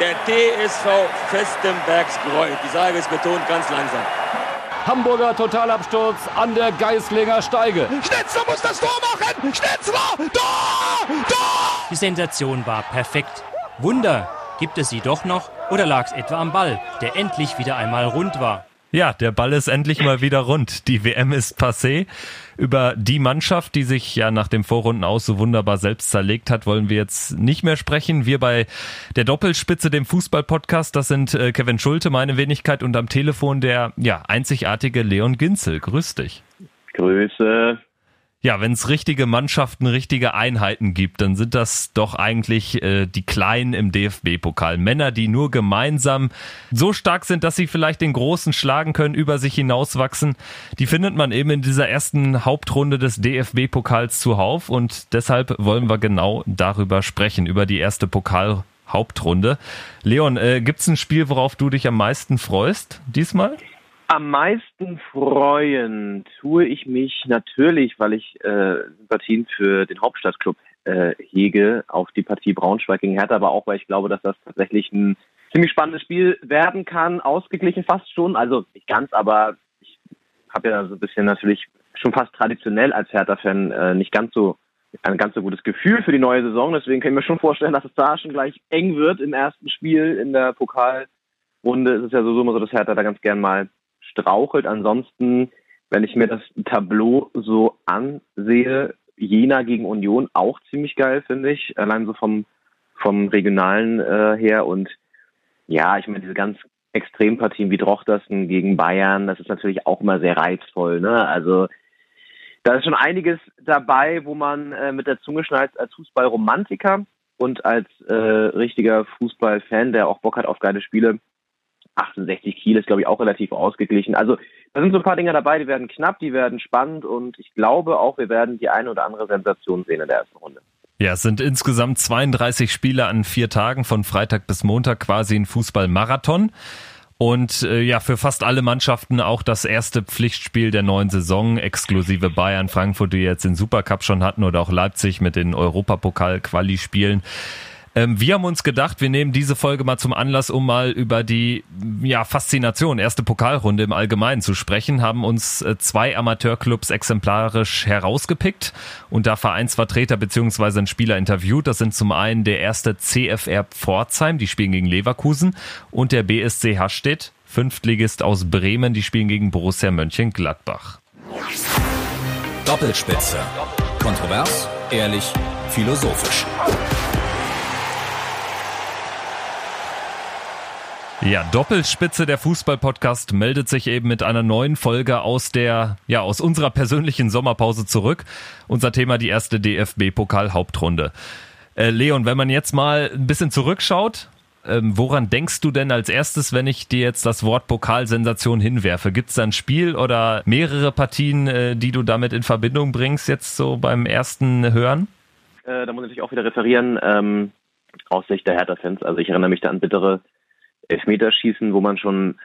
der TSV Festenbergs Bräu. Ich sage es betont ganz langsam. Hamburger Totalabsturz an der Geislinger Steige. Schnitzler muss das Tor machen! Schnitzler! Tor! Tor! Die Sensation war perfekt. Wunder, gibt es sie doch noch? Oder lag es etwa am Ball, der endlich wieder einmal rund war? Ja, der Ball ist endlich mal wieder rund. Die WM ist passé. Über die Mannschaft, die sich ja nach dem Vorrunden aus so wunderbar selbst zerlegt hat, wollen wir jetzt nicht mehr sprechen. Wir bei der Doppelspitze, dem Fußball-Podcast, das sind äh, Kevin Schulte, meine Wenigkeit und am Telefon der ja einzigartige Leon Ginzel. Grüß dich. Grüße. Ja, wenn es richtige Mannschaften, richtige Einheiten gibt, dann sind das doch eigentlich äh, die Kleinen im DFB-Pokal. Männer, die nur gemeinsam so stark sind, dass sie vielleicht den Großen schlagen können, über sich hinauswachsen. Die findet man eben in dieser ersten Hauptrunde des DFB-Pokals zuhauf und deshalb wollen wir genau darüber sprechen, über die erste Pokal-Hauptrunde. Leon, äh, gibt's ein Spiel, worauf du dich am meisten freust diesmal? Am meisten freuen tue ich mich natürlich, weil ich äh, Sympathien für den Hauptstadtclub äh, hege, auf die Partie Braunschweig gegen Hertha, aber auch, weil ich glaube, dass das tatsächlich ein ziemlich spannendes Spiel werden kann, ausgeglichen fast schon, also nicht ganz, aber ich habe ja so ein bisschen natürlich schon fast traditionell als Hertha-Fan äh, nicht ganz so ein ganz so gutes Gefühl für die neue Saison, deswegen kann ich mir schon vorstellen, dass es da schon gleich eng wird im ersten Spiel in der Pokalrunde. Es ist ja so, so dass Hertha da ganz gern mal strauchelt. Ansonsten, wenn ich mir das Tableau so ansehe, Jena gegen Union auch ziemlich geil, finde ich. Allein so vom, vom Regionalen äh, her. Und ja, ich meine, diese ganz Extrempartien wie Drochtersen gegen Bayern, das ist natürlich auch immer sehr reizvoll. Ne? Also da ist schon einiges dabei, wo man äh, mit der Zunge schneidet als Fußballromantiker und als äh, richtiger Fußballfan, der auch Bock hat auf geile Spiele, 68 Kiel ist, glaube ich, auch relativ ausgeglichen. Also da sind so ein paar Dinge dabei, die werden knapp, die werden spannend und ich glaube auch, wir werden die eine oder andere Sensation sehen in der ersten Runde. Ja, es sind insgesamt 32 Spiele an vier Tagen von Freitag bis Montag quasi ein Fußballmarathon. Und äh, ja, für fast alle Mannschaften auch das erste Pflichtspiel der neuen Saison, exklusive Bayern, Frankfurt, die jetzt den Supercup schon hatten oder auch Leipzig mit den Europapokal-Quali-Spielen. Ähm, wir haben uns gedacht, wir nehmen diese Folge mal zum Anlass, um mal über die ja, Faszination, erste Pokalrunde im Allgemeinen zu sprechen, haben uns äh, zwei Amateurclubs exemplarisch herausgepickt und da Vereinsvertreter beziehungsweise ein Spieler interviewt. Das sind zum einen der erste CFR Pforzheim, die spielen gegen Leverkusen und der BSC Hastedt, Fünftligist aus Bremen, die spielen gegen Borussia Mönchengladbach. Doppelspitze. Kontrovers, ehrlich, philosophisch. Ja, Doppelspitze der Fußballpodcast meldet sich eben mit einer neuen Folge aus der, ja, aus unserer persönlichen Sommerpause zurück. Unser Thema die erste DFB-Pokal-Hauptrunde. Äh, Leon, wenn man jetzt mal ein bisschen zurückschaut, ähm, woran denkst du denn als erstes, wenn ich dir jetzt das Wort Pokalsensation hinwerfe? Gibt es da ein Spiel oder mehrere Partien, äh, die du damit in Verbindung bringst, jetzt so beim ersten Hören? Äh, da muss ich auch wieder referieren, ähm, aus Sicht der Hertha-Fans. Also ich erinnere mich da an bittere Elfmeterschießen, wo man schon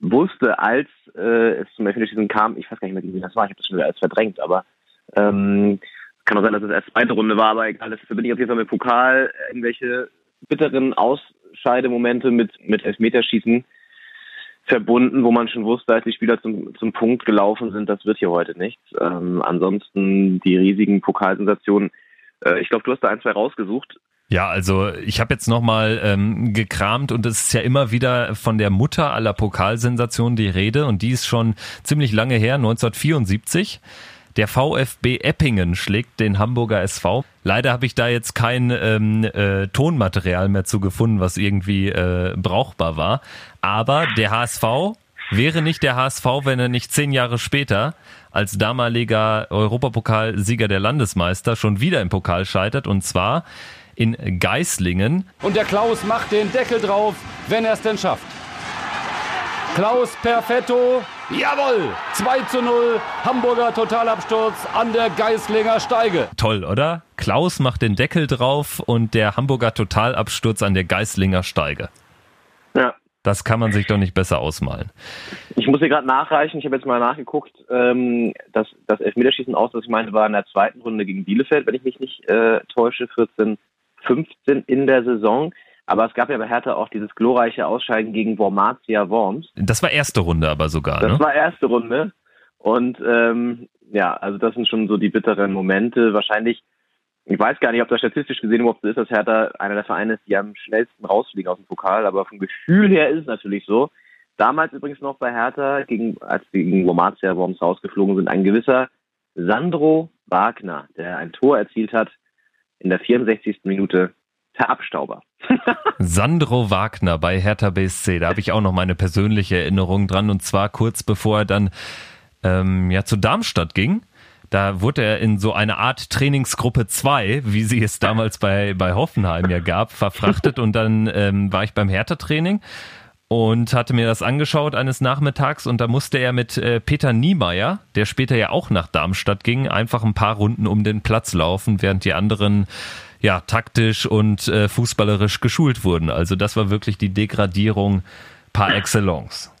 wusste, als äh, es zum Elfmeterschießen kam, ich weiß gar nicht mehr, wie das war, ich habe das schon wieder als verdrängt, aber ähm, kann auch sein, dass es erst zweite Runde war, aber egal, das verbinde ich auf jeden Fall mit Pokal, irgendwelche bitteren Ausscheidemomente mit, mit Elfmeterschießen verbunden, wo man schon wusste, als die Spieler zum, zum Punkt gelaufen sind, das wird hier heute nichts. Ähm, ansonsten die riesigen Pokalsensationen. Äh, ich glaube, du hast da ein, zwei rausgesucht. Ja, also ich habe jetzt nochmal ähm, gekramt und es ist ja immer wieder von der Mutter aller Pokalsensationen die Rede und die ist schon ziemlich lange her, 1974. Der VfB Eppingen schlägt den Hamburger SV. Leider habe ich da jetzt kein ähm, äh, Tonmaterial mehr zu gefunden, was irgendwie äh, brauchbar war. Aber der HSV wäre nicht der HSV, wenn er nicht zehn Jahre später als damaliger Europapokalsieger der Landesmeister schon wieder im Pokal scheitert. Und zwar in Geislingen. Und der Klaus macht den Deckel drauf, wenn er es denn schafft. Klaus Perfetto, jawohl, 2 zu 0, Hamburger Totalabsturz an der Geislinger Steige. Toll, oder? Klaus macht den Deckel drauf und der Hamburger Totalabsturz an der Geislinger Steige. Ja. Das kann man sich doch nicht besser ausmalen. Ich muss hier gerade nachreichen, ich habe jetzt mal nachgeguckt, ähm, das, das Elfmeterschießen aus, was ich meinte, war in der zweiten Runde gegen Bielefeld, wenn ich mich nicht äh, täusche, 14 15 in der Saison. Aber es gab ja bei Hertha auch dieses glorreiche Ausscheiden gegen Wormatia Worms. Das war erste Runde aber sogar, Das ne? war erste Runde. Und ähm, ja, also das sind schon so die bitteren Momente. Wahrscheinlich, ich weiß gar nicht, ob das statistisch gesehen überhaupt so ist, dass Hertha einer der Vereine ist, die am schnellsten rausfliegen aus dem Pokal, aber vom Gefühl her ist es natürlich so. Damals übrigens noch bei Hertha, gegen, als wir gegen Wormatia Worms rausgeflogen sind, ein gewisser Sandro Wagner, der ein Tor erzielt hat in der 64. Minute per Abstauber. Sandro Wagner bei Hertha BSC, da habe ich auch noch meine persönliche Erinnerung dran und zwar kurz bevor er dann ähm, ja zu Darmstadt ging. Da wurde er in so eine Art Trainingsgruppe 2, wie sie es damals bei, bei Hoffenheim ja gab, verfrachtet und dann ähm, war ich beim Hertha-Training und hatte mir das angeschaut eines Nachmittags und da musste er mit äh, Peter Niemeyer, der später ja auch nach Darmstadt ging, einfach ein paar Runden um den Platz laufen, während die anderen ja taktisch und äh, fußballerisch geschult wurden. Also das war wirklich die Degradierung par excellence.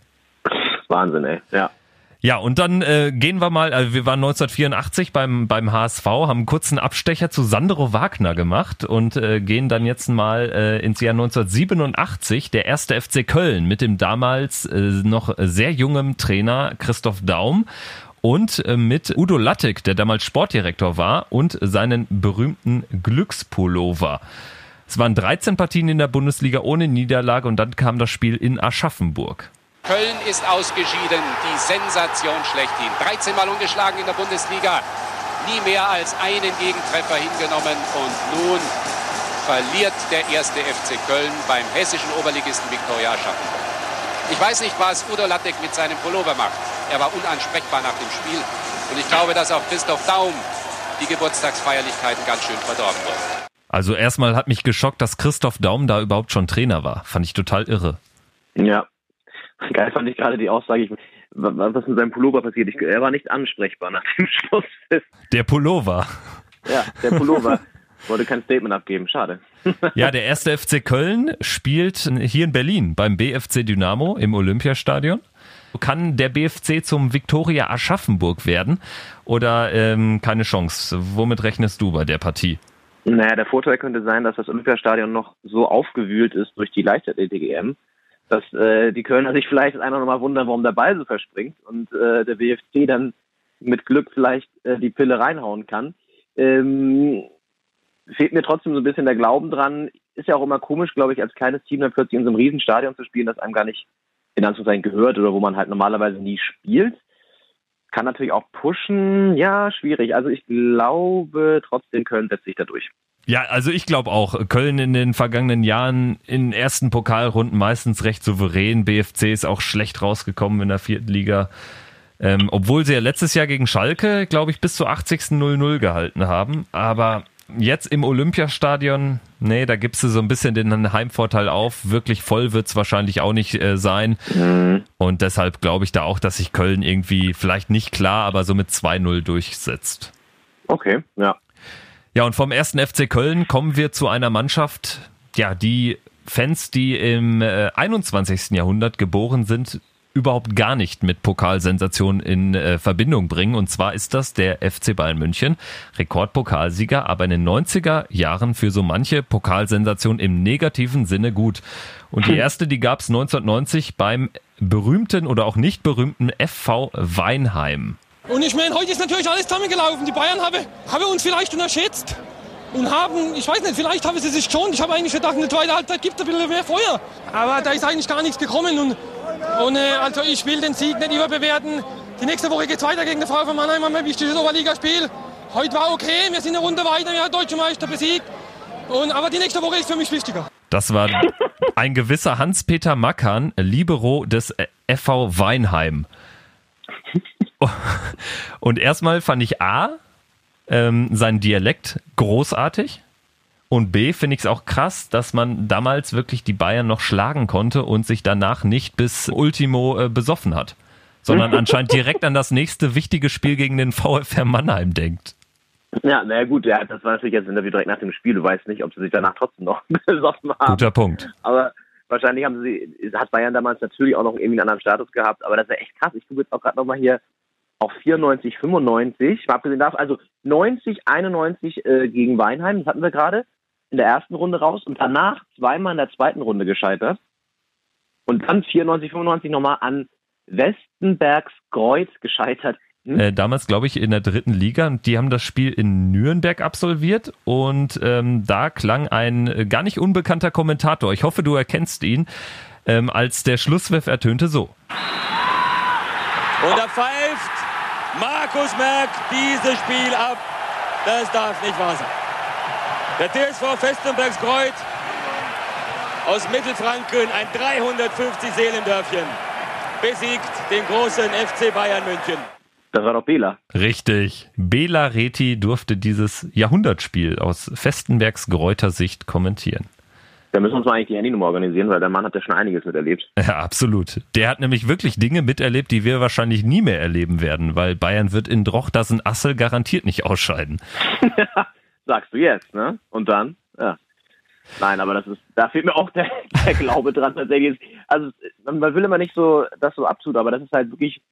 Wahnsinn, ey. Ja. Ja, und dann äh, gehen wir mal, also wir waren 1984 beim, beim HSV, haben einen kurzen Abstecher zu Sandro Wagner gemacht und äh, gehen dann jetzt mal äh, ins Jahr 1987, der erste FC Köln mit dem damals äh, noch sehr jungen Trainer Christoph Daum und äh, mit Udo Lattek, der damals Sportdirektor war und seinen berühmten Glückspullover. Es waren 13 Partien in der Bundesliga ohne Niederlage und dann kam das Spiel in Aschaffenburg. Köln ist ausgeschieden, die Sensation schlechthin. 13 Mal ungeschlagen in der Bundesliga, nie mehr als einen Gegentreffer hingenommen und nun verliert der erste FC Köln beim hessischen Oberligisten Viktoria Aschaffenburg. Ich weiß nicht, was Udo Lattek mit seinem Pullover macht. Er war unansprechbar nach dem Spiel und ich glaube, dass auch Christoph Daum die Geburtstagsfeierlichkeiten ganz schön verdorben wurden. Also erstmal hat mich geschockt, dass Christoph Daum da überhaupt schon Trainer war. Fand ich total irre. Ja. Geil fand ich gerade die Aussage, ich, was mit seinem Pullover passiert. Ich, er war nicht ansprechbar nach dem Schluss. Der Pullover. Ja, der Pullover. Wollte kein Statement abgeben, schade. Ja, der erste FC Köln spielt hier in Berlin beim BFC Dynamo im Olympiastadion. Kann der BFC zum Viktoria Aschaffenburg werden oder ähm, keine Chance? Womit rechnest du bei der Partie? Naja, der Vorteil könnte sein, dass das Olympiastadion noch so aufgewühlt ist durch die Leichtathletik-EM, dass äh, die Kölner sich vielleicht das eine Mal wundern, warum der Ball so verspringt und äh, der BFC dann mit Glück vielleicht äh, die Pille reinhauen kann. Ähm, fehlt mir trotzdem so ein bisschen der Glauben dran. Ist ja auch immer komisch, glaube ich, als kleines Team dann plötzlich in so einem Riesenstadion zu spielen, das einem gar nicht in Anführungszeichen gehört oder wo man halt normalerweise nie spielt. Kann natürlich auch pushen. Ja, schwierig. Also ich glaube trotzdem, Köln setzt sich da durch. Ja, also ich glaube auch, Köln in den vergangenen Jahren in ersten Pokalrunden meistens recht souverän. BFC ist auch schlecht rausgekommen in der vierten Liga. Ähm, obwohl sie ja letztes Jahr gegen Schalke, glaube ich, bis zur 80. 0-0 gehalten haben. Aber jetzt im Olympiastadion, nee, da gibst du so ein bisschen den Heimvorteil auf. Wirklich voll wird's wahrscheinlich auch nicht äh, sein. Und deshalb glaube ich da auch, dass sich Köln irgendwie vielleicht nicht klar, aber so mit 2-0 durchsetzt. Okay, ja. Ja, und vom ersten FC Köln kommen wir zu einer Mannschaft, ja, die Fans, die im äh, 21. Jahrhundert geboren sind, überhaupt gar nicht mit Pokalsensation in äh, Verbindung bringen. Und zwar ist das der FC Bayern München, Rekordpokalsieger, aber in den 90er Jahren für so manche Pokalsensation im negativen Sinne gut. Und die erste, die gab es 1990 beim berühmten oder auch nicht berühmten FV Weinheim. Und ich meine, heute ist natürlich alles zusammengelaufen. Die Bayern haben, haben uns vielleicht unterschätzt und haben, ich weiß nicht, vielleicht haben sie sich schon. Ich habe eigentlich gedacht, in der zweiten Halbzeit gibt es ein bisschen mehr Feuer. Aber da ist eigentlich gar nichts gekommen. Und, und äh, also ich will den Sieg nicht überbewerten. Die nächste Woche geht es weiter gegen die Frau von Mannheim, ein wichtiges Oberligaspiel. Heute war okay, wir sind eine Runde weiter, wir haben Deutsche Meister besiegt. Und, aber die nächste Woche ist für mich wichtiger. Das war ein gewisser Hans-Peter Mackern, Libero des FV Weinheim. Und erstmal fand ich A, ähm, sein Dialekt großartig. Und B, finde ich es auch krass, dass man damals wirklich die Bayern noch schlagen konnte und sich danach nicht bis Ultimo äh, besoffen hat. Sondern anscheinend direkt an das nächste wichtige Spiel gegen den VfR Mannheim denkt. Ja, naja gut, ja, das war natürlich jetzt ein Interview direkt nach dem Spiel. Du weißt nicht, ob sie sich danach trotzdem noch besoffen haben. Guter Punkt. Aber wahrscheinlich haben sie, hat Bayern damals natürlich auch noch irgendwie einen anderen Status gehabt, aber das wäre echt krass. Ich gucke jetzt auch gerade nochmal hier auf 94, 95. Mal abgesehen davon, also 90, 91 äh, gegen Weinheim, das hatten wir gerade. in der ersten Runde raus und danach zweimal in der zweiten Runde gescheitert. Und dann 94, 95 nochmal an Westenbergs Kreuz gescheitert. Hm? Äh, damals, glaube ich, in der dritten Liga. Und die haben das Spiel in Nürnberg absolviert. Und ähm, da klang ein äh, gar nicht unbekannter Kommentator. Ich hoffe, du erkennst ihn. Ähm, als der Schlusspfiff ertönte so. Und da pfeift Markus Merck dieses Spiel ab. Das darf nicht wahr sein. Der TSV Festenbergs Kreuz aus Mittelfranken, ein 350 Seelendörfchen, besiegt den großen FC Bayern München. Das war doch Bela. Richtig. Bela Reti durfte dieses Jahrhundertspiel aus Festenbergs Gräuter Sicht kommentieren. Da müssen wir uns mal eigentlich die Handynummer organisieren, weil der Mann hat ja schon einiges miterlebt. Ja, absolut. Der hat nämlich wirklich Dinge miterlebt, die wir wahrscheinlich nie mehr erleben werden, weil Bayern wird in Drochtersen Assel garantiert nicht ausscheiden. Sagst du jetzt, ne? Und dann? Ja. Nein, aber das ist, da fehlt mir auch der, der Glaube dran tatsächlich. Also man will immer nicht so das so abtun, aber das ist halt wirklich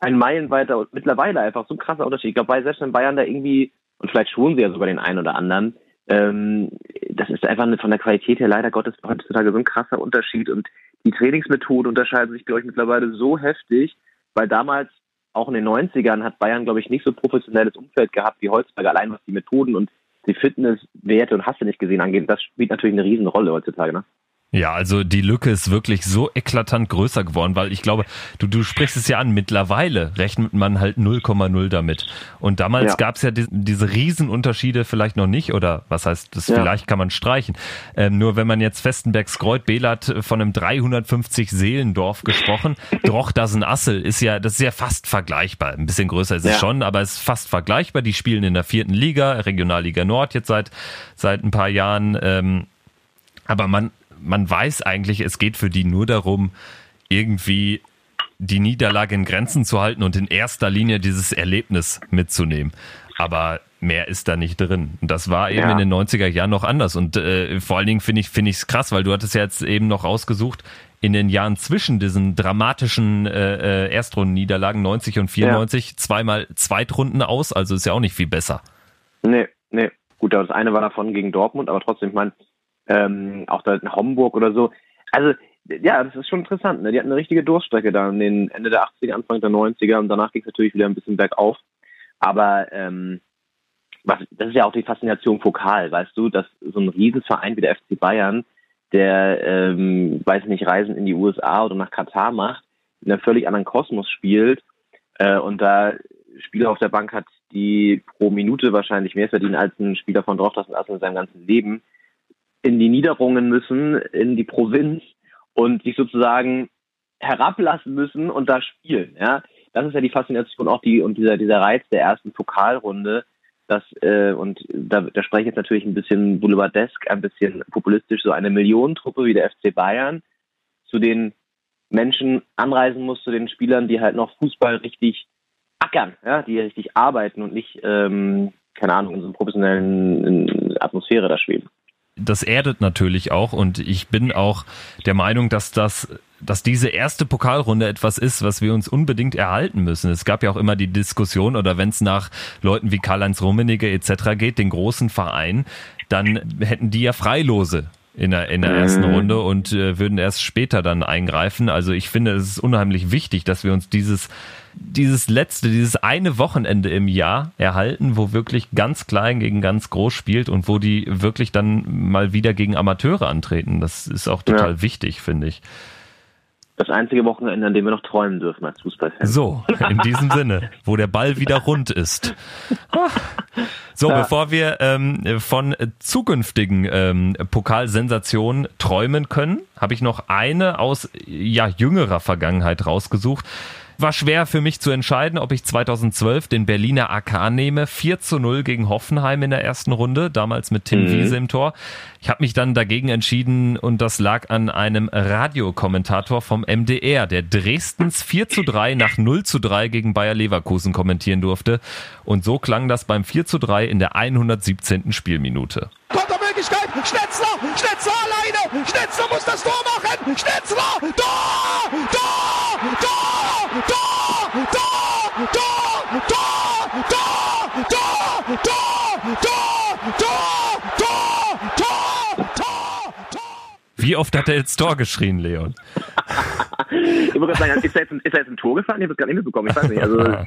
ein Meilenweiter und mittlerweile einfach so ein krasser Unterschied. Ich glaube, bei selbst wenn Bayern da irgendwie, und vielleicht schulen sie ja sogar den einen oder anderen, ähm, das ist einfach von der Qualität her leider Gottes heutzutage so ein krasser Unterschied und die Trainingsmethoden unterscheiden sich, glaube ich, mittlerweile so heftig, weil damals auch in den 90ern hat Bayern, glaube ich, nicht so professionelles Umfeld gehabt wie heutzutage, allein was die Methoden und die Fitnesswerte und hast du nicht gesehen angeht. Das spielt natürlich eine Riesenrolle heutzutage, ne? Ja, also die Lücke ist wirklich so eklatant größer geworden, weil ich glaube, du, du sprichst es ja an, mittlerweile rechnet man halt 0,0 damit. Und damals ja. gab es ja die, diese Riesenunterschiede vielleicht noch nicht, oder was heißt, das ja. vielleicht kann man streichen. Ähm, nur wenn man jetzt Festenbergs Kreuz Belat von einem 350 Seelendorf gesprochen, Drochdasen Assel ist ja, das ist ja fast vergleichbar. Ein bisschen größer ist es ja. schon, aber es ist fast vergleichbar. Die spielen in der vierten Liga, Regionalliga Nord jetzt seit, seit ein paar Jahren. Ähm, aber man, man weiß eigentlich, es geht für die nur darum, irgendwie die Niederlage in Grenzen zu halten und in erster Linie dieses Erlebnis mitzunehmen. Aber mehr ist da nicht drin. Und das war eben ja. in den 90er Jahren noch anders. Und äh, vor allen Dingen finde ich es krass, weil du hattest ja jetzt eben noch rausgesucht, in den Jahren zwischen diesen dramatischen äh, äh Erstrunden-Niederlagen 90 und 94 ja. zweimal Zweitrunden aus, also ist ja auch nicht viel besser. Nee, nee. Gut, das eine war davon gegen Dortmund, aber trotzdem, ich meine, ähm, auch da in Homburg oder so. Also ja, das ist schon interessant. Ne? Die hatten eine richtige Durststrecke da in den Ende der 80er, Anfang der 90er und danach ging es natürlich wieder ein bisschen bergauf. Aber ähm, was, das ist ja auch die Faszination Pokal, weißt du, dass so ein Riesenverein wie der FC Bayern, der, ähm, weiß nicht, Reisen in die USA oder nach Katar macht, in einem völlig anderen Kosmos spielt äh, und da Spieler auf der Bank hat, die pro Minute wahrscheinlich mehr verdienen als ein Spieler von Dortmund in seinem ganzen Leben in die Niederungen müssen, in die Provinz und sich sozusagen herablassen müssen und da spielen. Ja, das ist ja die Faszination auch die und dieser dieser Reiz der ersten Pokalrunde. Das äh, und da, da spreche ich jetzt natürlich ein bisschen boulevardesk, ein bisschen populistisch, so eine Millionentruppe wie der FC Bayern zu den Menschen anreisen muss, zu den Spielern, die halt noch Fußball richtig ackern, ja, die richtig arbeiten und nicht, ähm, keine Ahnung, in so einer professionellen Atmosphäre da schweben das erdet natürlich auch und ich bin auch der Meinung, dass das dass diese erste Pokalrunde etwas ist, was wir uns unbedingt erhalten müssen. Es gab ja auch immer die Diskussion, oder wenn es nach Leuten wie Karl-Heinz Rummenigge etc. geht, den großen Verein, dann hätten die ja Freilose in der, in der ersten mhm. Runde und äh, würden erst später dann eingreifen. Also ich finde, es ist unheimlich wichtig, dass wir uns dieses, dieses letzte, dieses eine Wochenende im Jahr erhalten, wo wirklich ganz klein gegen ganz groß spielt und wo die wirklich dann mal wieder gegen Amateure antreten. Das ist auch total ja. wichtig, finde ich das einzige Wochenende, an dem wir noch träumen dürfen als Fußballfans. So, in diesem Sinne, wo der Ball wieder rund ist. So, ja. bevor wir ähm, von zukünftigen ähm, Pokalsensationen träumen können, habe ich noch eine aus ja jüngerer Vergangenheit rausgesucht. War schwer für mich zu entscheiden, ob ich 2012 den Berliner AK nehme. 4 zu 0 gegen Hoffenheim in der ersten Runde, damals mit Tim mhm. Wiese im Tor. Ich habe mich dann dagegen entschieden und das lag an einem Radiokommentator vom MDR, der Dresdens 4 zu 3 nach 0 zu 3 gegen Bayer Leverkusen kommentieren durfte. Und so klang das beim 4 zu 3 in der 117. Spielminute. Kontermöglichkeit, Schnetzler, Schnetzler alleine, Schnetzler muss das Tor machen, Schnetzler, Tor, Tor, Tor, Wie oft hat er jetzt Tor geschrien, Leon? ich wollte sagen, ist er, jetzt, ist er jetzt ein Tor gefahren? Ich habe es gerade nicht mitbekommen. Ich weiß nicht. Also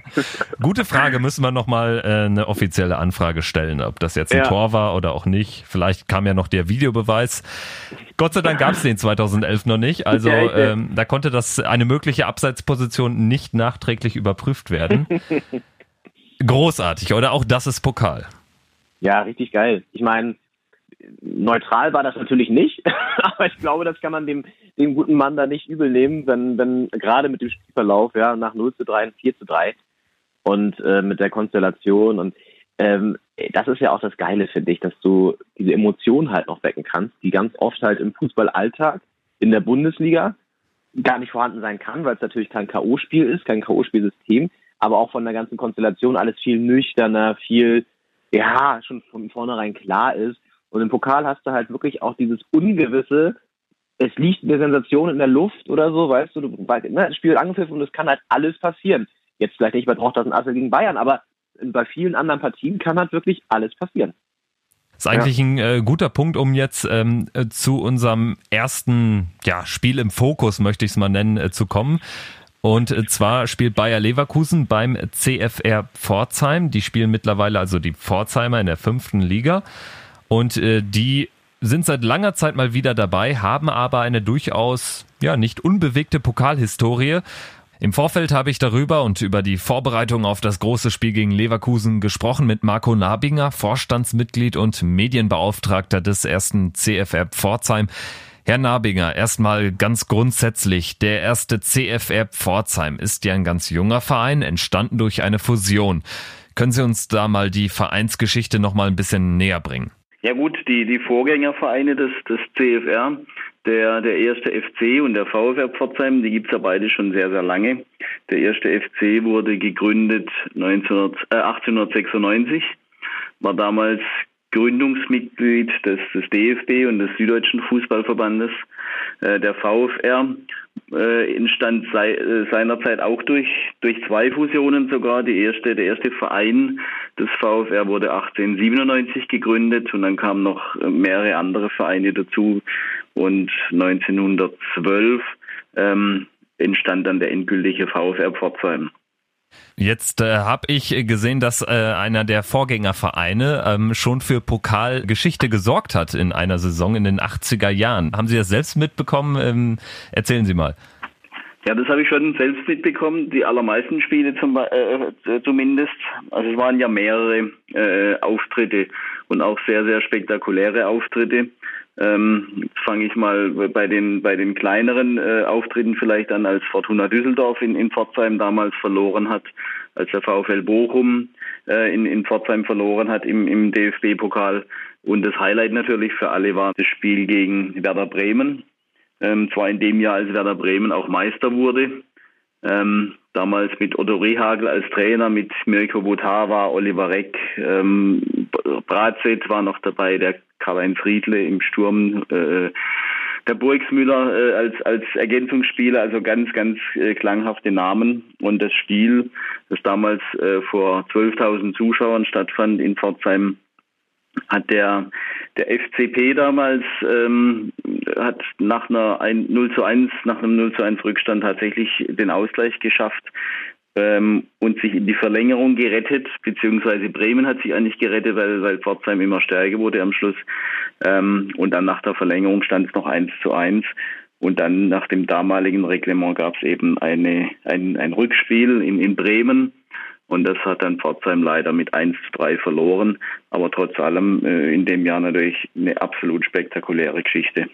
Gute Frage, müssen wir nochmal äh, eine offizielle Anfrage stellen, ob das jetzt ein ja. Tor war oder auch nicht. Vielleicht kam ja noch der Videobeweis. Gott sei Dank gab es den 2011 noch nicht. Also ähm, da konnte das eine mögliche Abseitsposition nicht nachträglich überprüft werden. Großartig, oder? Auch das ist Pokal. Ja, richtig geil. Ich meine, neutral war das natürlich nicht, aber ich glaube, das kann man dem, dem guten Mann da nicht übel nehmen, wenn, wenn gerade mit dem Spielverlauf, ja, nach 0 zu 3 und 4 zu 3 und äh, mit der Konstellation und ähm, das ist ja auch das Geile, finde ich, dass du diese Emotionen halt noch wecken kannst, die ganz oft halt im Fußballalltag in der Bundesliga gar nicht vorhanden sein kann, weil es natürlich kein K.O.-Spiel ist, kein K.O.-Spielsystem, aber auch von der ganzen Konstellation alles viel nüchterner, viel, ja, schon von vornherein klar ist. Und im Pokal hast du halt wirklich auch dieses Ungewisse, es liegt eine Sensation in der Luft oder so, weißt du, du ne, das Spiel wird angepfiffen und es kann halt alles passieren. Jetzt vielleicht nicht bei Trochtersen Assel gegen Bayern, aber bei vielen anderen Partien kann halt wirklich alles passieren. Das ist eigentlich ja. ein äh, guter Punkt, um jetzt ähm, äh, zu unserem ersten ja, Spiel im Fokus, möchte ich es mal nennen, äh, zu kommen. Und äh, zwar spielt Bayer Leverkusen beim CFR Pforzheim. Die spielen mittlerweile also die Pforzheimer in der fünften Liga. Und äh, die sind seit langer Zeit mal wieder dabei, haben aber eine durchaus ja nicht unbewegte Pokalhistorie. Im Vorfeld habe ich darüber und über die Vorbereitung auf das große Spiel gegen Leverkusen gesprochen mit Marco Nabinger, Vorstandsmitglied und Medienbeauftragter des ersten CFR Pforzheim. Herr Nabinger, erstmal ganz grundsätzlich, der erste CFR Pforzheim ist ja ein ganz junger Verein, entstanden durch eine Fusion. Können Sie uns da mal die Vereinsgeschichte noch mal ein bisschen näher bringen? Ja gut, die, die Vorgängervereine des, des CFR, der, der erste FC und der VfR Pforzheim, die gibt's ja beide schon sehr, sehr lange. Der erste FC wurde gegründet 19, äh, 1896, war damals Gründungsmitglied des, des DFB und des Süddeutschen Fußballverbandes. Äh, der VfR äh, entstand sei, äh, seinerzeit auch durch, durch zwei Fusionen sogar. Die erste, der erste Verein des VfR wurde 1897 gegründet und dann kamen noch mehrere andere Vereine dazu und 1912 ähm, entstand dann der endgültige VfR Pforzheim. Jetzt äh, habe ich gesehen, dass äh, einer der Vorgängervereine ähm, schon für Pokalgeschichte gesorgt hat in einer Saison in den 80er Jahren. Haben Sie das selbst mitbekommen? Ähm, erzählen Sie mal. Ja, das habe ich schon selbst mitbekommen. Die allermeisten Spiele zum, äh, zumindest. Also es waren ja mehrere äh, Auftritte und auch sehr, sehr spektakuläre Auftritte. Ähm, fange ich mal bei den bei den kleineren äh, Auftritten vielleicht an, als Fortuna Düsseldorf in, in Pforzheim damals verloren hat, als der VfL Bochum äh, in, in Pforzheim verloren hat im, im DFB-Pokal. Und das Highlight natürlich für alle war das Spiel gegen Werder Bremen. Ähm, zwar in dem Jahr, als Werder Bremen auch Meister wurde. Ähm, damals mit Otto Rehagel als Trainer, mit Mirko Botava, Oliver Reck, ähm, Brazet war noch dabei, der Karl-Heinz Friedle im Sturm, äh, der Burgsmüller äh, als, als Ergänzungsspieler, also ganz, ganz äh, klanghafte Namen. Und das Spiel, das damals äh, vor 12.000 Zuschauern stattfand in Pforzheim, hat der, der FCP damals ähm, hat nach einer ein 0 zu 1, nach einem 0 zu 1 Rückstand tatsächlich den Ausgleich geschafft ähm, und sich in die Verlängerung gerettet, beziehungsweise Bremen hat sich eigentlich gerettet, weil, weil Pforzheim immer stärker wurde am Schluss. Ähm, und dann nach der Verlängerung stand es noch 1 zu 1. Und dann nach dem damaligen Reglement gab es eben eine, ein, ein Rückspiel in, in Bremen. Und das hat dann Pforzheim leider mit 1 zu 3 verloren. Aber trotz allem äh, in dem Jahr natürlich eine absolut spektakuläre Geschichte.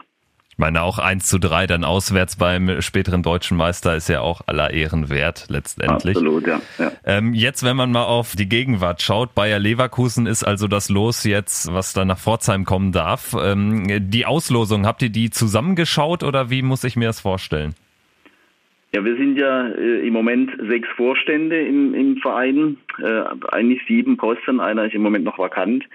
Ich meine, auch 1 zu 3 dann auswärts beim späteren deutschen Meister ist ja auch aller Ehren wert, letztendlich. Absolut, ja. ja. Ähm, jetzt, wenn man mal auf die Gegenwart schaut, Bayer Leverkusen ist also das Los jetzt, was da nach Pforzheim kommen darf. Ähm, die Auslosung, habt ihr die zusammengeschaut oder wie muss ich mir das vorstellen? Ja, wir sind ja äh, im Moment sechs Vorstände im, im Verein, äh, eigentlich sieben Posten, einer ist im Moment noch vakant.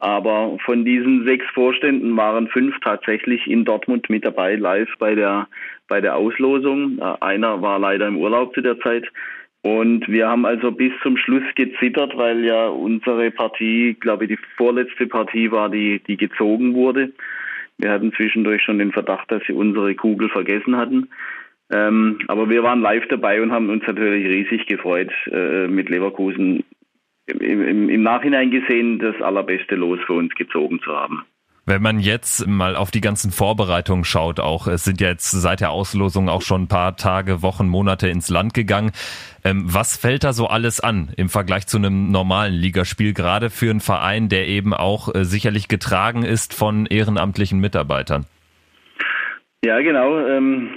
Aber von diesen sechs Vorständen waren fünf tatsächlich in Dortmund mit dabei, live bei der, bei der Auslosung. Äh, einer war leider im Urlaub zu der Zeit. Und wir haben also bis zum Schluss gezittert, weil ja unsere Partie, glaube ich, die vorletzte Partie war, die, die gezogen wurde. Wir hatten zwischendurch schon den Verdacht, dass sie unsere Kugel vergessen hatten. Ähm, aber wir waren live dabei und haben uns natürlich riesig gefreut, äh, mit Leverkusen im, im, im Nachhinein gesehen das allerbeste Los für uns gezogen zu haben. Wenn man jetzt mal auf die ganzen Vorbereitungen schaut, auch es sind ja jetzt seit der Auslosung auch schon ein paar Tage, Wochen, Monate ins Land gegangen. Ähm, was fällt da so alles an im Vergleich zu einem normalen Ligaspiel, gerade für einen Verein, der eben auch äh, sicherlich getragen ist von ehrenamtlichen Mitarbeitern? Ja, genau. Ähm,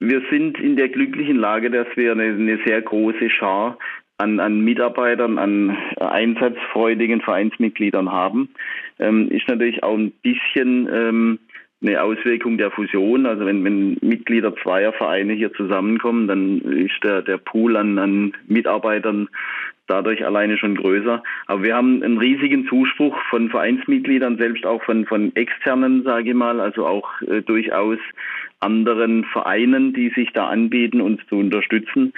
wir sind in der glücklichen Lage, dass wir eine, eine sehr große Schar an, an Mitarbeitern, an einsatzfreudigen Vereinsmitgliedern haben, ähm, ist natürlich auch ein bisschen ähm, eine Auswirkung der Fusion. Also wenn, wenn Mitglieder zweier Vereine hier zusammenkommen, dann ist der, der Pool an, an Mitarbeitern dadurch alleine schon größer. Aber wir haben einen riesigen Zuspruch von Vereinsmitgliedern, selbst auch von, von externen, sage ich mal, also auch äh, durchaus anderen Vereinen, die sich da anbieten, uns zu unterstützen.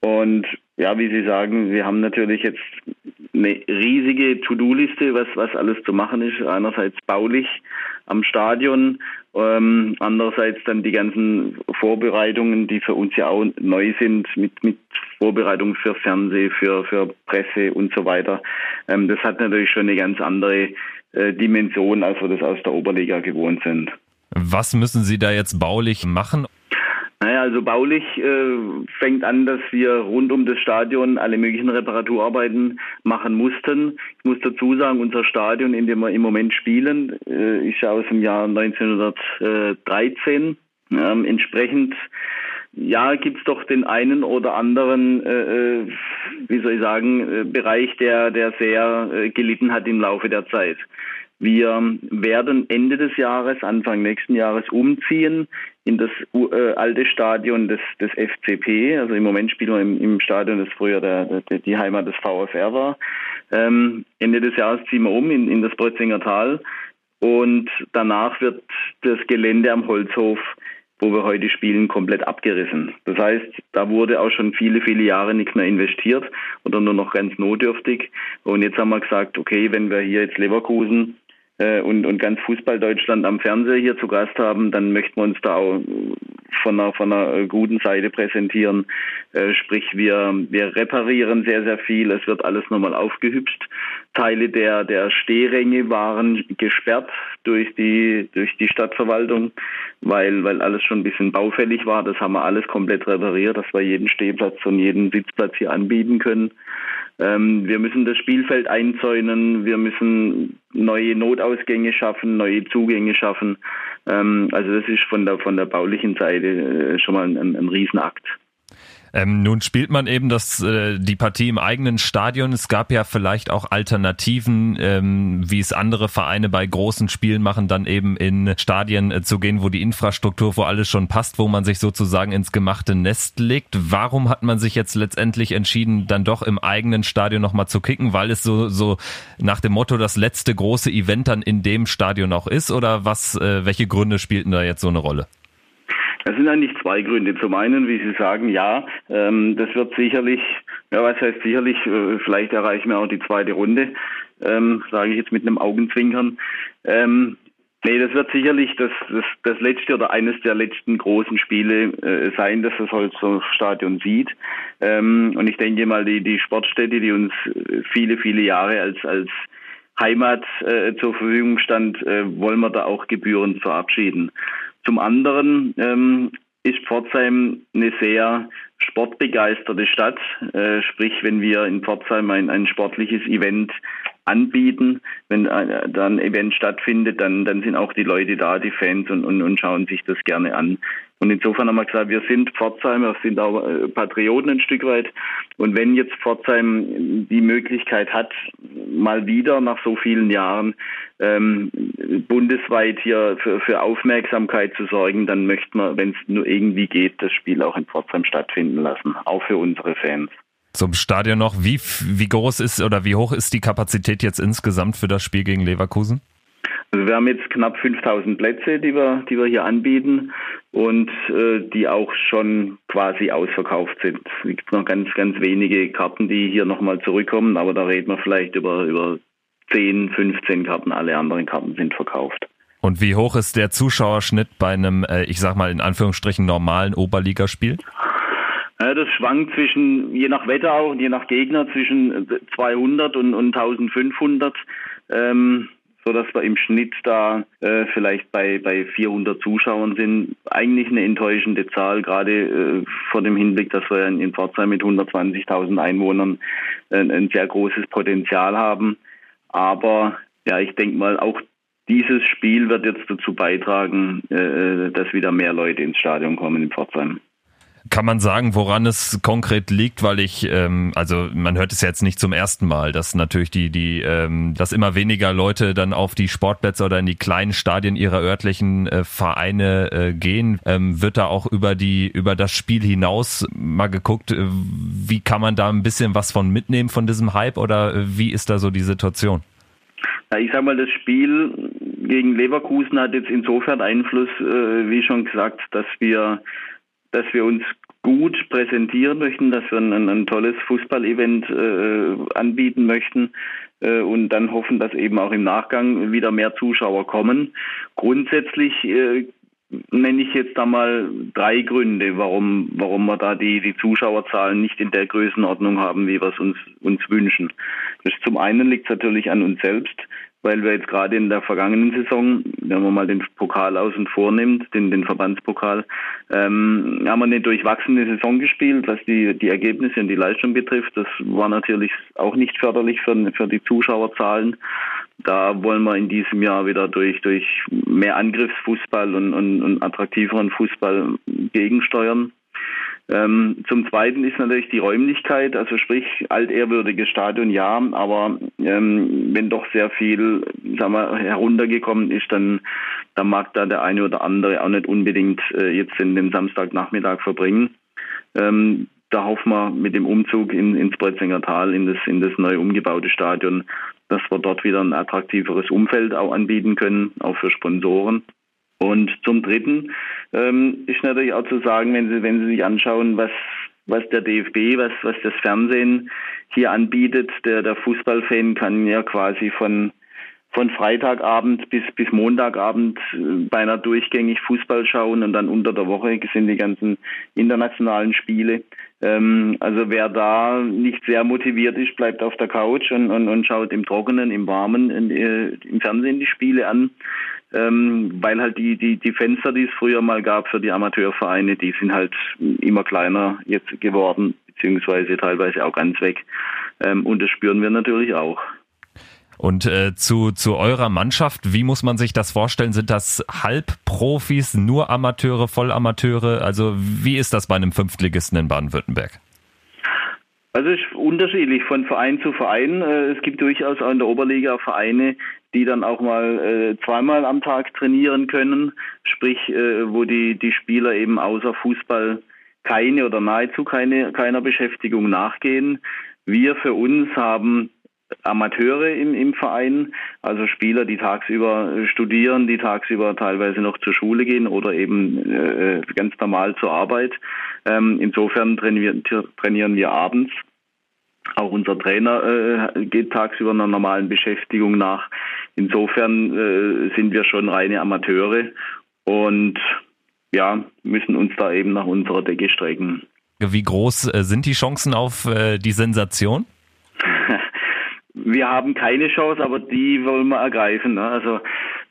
Und ja, wie Sie sagen, wir haben natürlich jetzt eine riesige To-Do-Liste, was, was alles zu machen ist. Einerseits baulich am Stadion, ähm, andererseits dann die ganzen Vorbereitungen, die für uns ja auch neu sind, mit, mit Vorbereitungen für Fernseh, für, für Presse und so weiter. Ähm, das hat natürlich schon eine ganz andere äh, Dimension, als wir das aus der Oberliga gewohnt sind. Was müssen Sie da jetzt baulich machen? Naja, also baulich äh, fängt an, dass wir rund um das Stadion alle möglichen Reparaturarbeiten machen mussten. Ich muss dazu sagen, unser Stadion, in dem wir im Moment spielen, äh, ist ja aus dem Jahr 1913. Ähm, entsprechend ja, gibt's doch den einen oder anderen, äh, äh wie soll ich sagen, äh, Bereich, der, der sehr äh, gelitten hat im Laufe der Zeit. Wir werden Ende des Jahres, Anfang nächsten Jahres umziehen in das äh, alte Stadion des, des FCP. Also im Moment spielen wir im, im Stadion, das früher der, der, die Heimat des VfR war. Ähm, Ende des Jahres ziehen wir um in, in das Brötzinger Tal und danach wird das Gelände am Holzhof wo wir heute spielen, komplett abgerissen. Das heißt, da wurde auch schon viele, viele Jahre nichts mehr investiert oder nur noch ganz notdürftig. Und jetzt haben wir gesagt, okay, wenn wir hier jetzt Leverkusen und, und ganz Fußball Deutschland am Fernseher hier zu Gast haben, dann möchten wir uns da auch von einer, von einer guten Seite präsentieren. Äh, sprich, wir, wir reparieren sehr, sehr viel. Es wird alles nochmal aufgehübscht. Teile der, der Stehränge waren gesperrt durch die, durch die Stadtverwaltung, weil, weil alles schon ein bisschen baufällig war. Das haben wir alles komplett repariert, dass wir jeden Stehplatz und jeden Sitzplatz hier anbieten können. Ähm, wir müssen das Spielfeld einzäunen, wir müssen neue Notausgänge schaffen, neue Zugänge schaffen. Ähm, also das ist von der von der baulichen Seite äh, schon mal ein, ein Riesenakt. Ähm, nun spielt man eben das, äh, die Partie im eigenen Stadion. Es gab ja vielleicht auch Alternativen, ähm, wie es andere Vereine bei großen Spielen machen, dann eben in Stadien äh, zu gehen, wo die Infrastruktur, wo alles schon passt, wo man sich sozusagen ins gemachte Nest legt. Warum hat man sich jetzt letztendlich entschieden, dann doch im eigenen Stadion nochmal zu kicken? Weil es so, so nach dem Motto das letzte große Event dann in dem Stadion auch ist? Oder was, äh, welche Gründe spielten da jetzt so eine Rolle? Es sind eigentlich zwei Gründe. Zum einen, wie Sie sagen, ja, ähm, das wird sicherlich, ja, was heißt sicherlich, äh, vielleicht erreichen wir auch die zweite Runde, ähm, sage ich jetzt mit einem Augenzwinkern. Ähm, nee, das wird sicherlich das, das, das letzte oder eines der letzten großen Spiele äh, sein, dass das Holzer Stadion sieht. Ähm, und ich denke mal, die, die Sportstätte, die uns viele, viele Jahre als, als Heimat äh, zur Verfügung stand, äh, wollen wir da auch gebührend verabschieden. Zum anderen ähm, ist Pforzheim eine sehr sportbegeisterte Stadt. Äh, sprich, wenn wir in Pforzheim ein, ein sportliches Event anbieten, wenn äh, dann ein Event stattfindet, dann, dann sind auch die Leute da, die Fans und, und, und schauen sich das gerne an. Und insofern haben wir gesagt, wir sind Pforzheimer, sind auch äh, Patrioten ein Stück weit. Und wenn jetzt Pforzheim die Möglichkeit hat, mal wieder nach so vielen Jahren ähm, bundesweit hier für, für Aufmerksamkeit zu sorgen, dann möchten wir, wenn es nur irgendwie geht, das Spiel auch in Pforzheim stattfinden lassen, auch für unsere Fans. Zum Stadion noch, wie, wie groß ist oder wie hoch ist die Kapazität jetzt insgesamt für das Spiel gegen Leverkusen? Also wir haben jetzt knapp 5000 Plätze, die wir, die wir hier anbieten und äh, die auch schon quasi ausverkauft sind. Es gibt noch ganz, ganz wenige Karten, die hier nochmal zurückkommen, aber da reden wir vielleicht über, über 10, 15 Karten. Alle anderen Karten sind verkauft. Und wie hoch ist der Zuschauerschnitt bei einem, äh, ich sag mal in Anführungsstrichen, normalen Oberligaspiel? Ja, das schwankt zwischen, je nach Wetter auch und je nach Gegner, zwischen 200 und, und 1500. Ähm, so dass wir im Schnitt da äh, vielleicht bei, bei 400 Zuschauern sind. Eigentlich eine enttäuschende Zahl, gerade äh, vor dem Hinblick, dass wir in, in Pforzheim mit 120.000 Einwohnern äh, ein sehr großes Potenzial haben. Aber ja, ich denke mal, auch dieses Spiel wird jetzt dazu beitragen, äh, dass wieder mehr Leute ins Stadion kommen in Pforzheim. Kann man sagen, woran es konkret liegt, weil ich, ähm, also man hört es jetzt nicht zum ersten Mal, dass natürlich die, die, ähm, dass immer weniger Leute dann auf die Sportplätze oder in die kleinen Stadien ihrer örtlichen äh, Vereine äh, gehen. Ähm, wird da auch über die, über das Spiel hinaus mal geguckt, äh, wie kann man da ein bisschen was von mitnehmen von diesem Hype oder äh, wie ist da so die Situation? Ja, ich sag mal, das Spiel gegen Leverkusen hat jetzt insofern Einfluss, äh, wie schon gesagt, dass wir dass wir uns gut präsentieren möchten, dass wir ein, ein tolles Fußballevent äh, anbieten möchten äh, und dann hoffen, dass eben auch im Nachgang wieder mehr Zuschauer kommen. Grundsätzlich äh, nenne ich jetzt da mal drei Gründe, warum, warum wir da die, die Zuschauerzahlen nicht in der Größenordnung haben, wie wir es uns, uns wünschen. Das zum einen liegt es natürlich an uns selbst weil wir jetzt gerade in der vergangenen Saison, wenn man mal den Pokal außen vornimmt, den, den Verbandspokal, ähm, haben wir eine durchwachsene Saison gespielt, was die, die Ergebnisse und die Leistung betrifft. Das war natürlich auch nicht förderlich für, für die Zuschauerzahlen. Da wollen wir in diesem Jahr wieder durch, durch mehr Angriffsfußball und, und, und attraktiveren Fußball gegensteuern. Ähm, zum Zweiten ist natürlich die Räumlichkeit, also sprich altehrwürdiges Stadion ja, aber ähm, wenn doch sehr viel sagen wir, heruntergekommen ist, dann, dann mag da der eine oder andere auch nicht unbedingt äh, jetzt in dem Samstagnachmittag verbringen. Ähm, da hoffen wir mit dem Umzug in, ins Bretzinger Tal, in das, in das neu umgebaute Stadion, dass wir dort wieder ein attraktiveres Umfeld auch anbieten können, auch für Sponsoren. Und zum Dritten ähm, ist natürlich auch zu sagen, wenn Sie, wenn Sie sich anschauen, was, was der DFB, was, was das Fernsehen hier anbietet, der, der Fußballfan kann ja quasi von, von Freitagabend bis, bis Montagabend äh, beinahe durchgängig Fußball schauen und dann unter der Woche sind die ganzen internationalen Spiele. Ähm, also wer da nicht sehr motiviert ist, bleibt auf der Couch und, und, und schaut im Trockenen, im Warmen in, äh, im Fernsehen die Spiele an ähm, weil halt die, die, die Fenster, die es früher mal gab für die Amateurvereine, die sind halt immer kleiner jetzt geworden, beziehungsweise teilweise auch ganz weg. Ähm, und das spüren wir natürlich auch. Und äh, zu, zu eurer Mannschaft, wie muss man sich das vorstellen? Sind das Halbprofis, nur Amateure, Vollamateure? Also wie ist das bei einem Fünftligisten in Baden-Württemberg? Also es ist unterschiedlich von Verein zu Verein. Äh, es gibt durchaus auch in der Oberliga Vereine, die dann auch mal äh, zweimal am Tag trainieren können, sprich, äh, wo die, die Spieler eben außer Fußball keine oder nahezu keine, keiner Beschäftigung nachgehen. Wir für uns haben Amateure im, im Verein, also Spieler, die tagsüber studieren, die tagsüber teilweise noch zur Schule gehen oder eben äh, ganz normal zur Arbeit. Ähm, insofern trainieren, trainieren wir abends. Auch unser Trainer äh, geht tagsüber einer normalen Beschäftigung nach. Insofern äh, sind wir schon reine Amateure und ja, müssen uns da eben nach unserer Decke strecken. Wie groß äh, sind die Chancen auf äh, die Sensation? Wir haben keine Chance, aber die wollen wir ergreifen. Ne? Also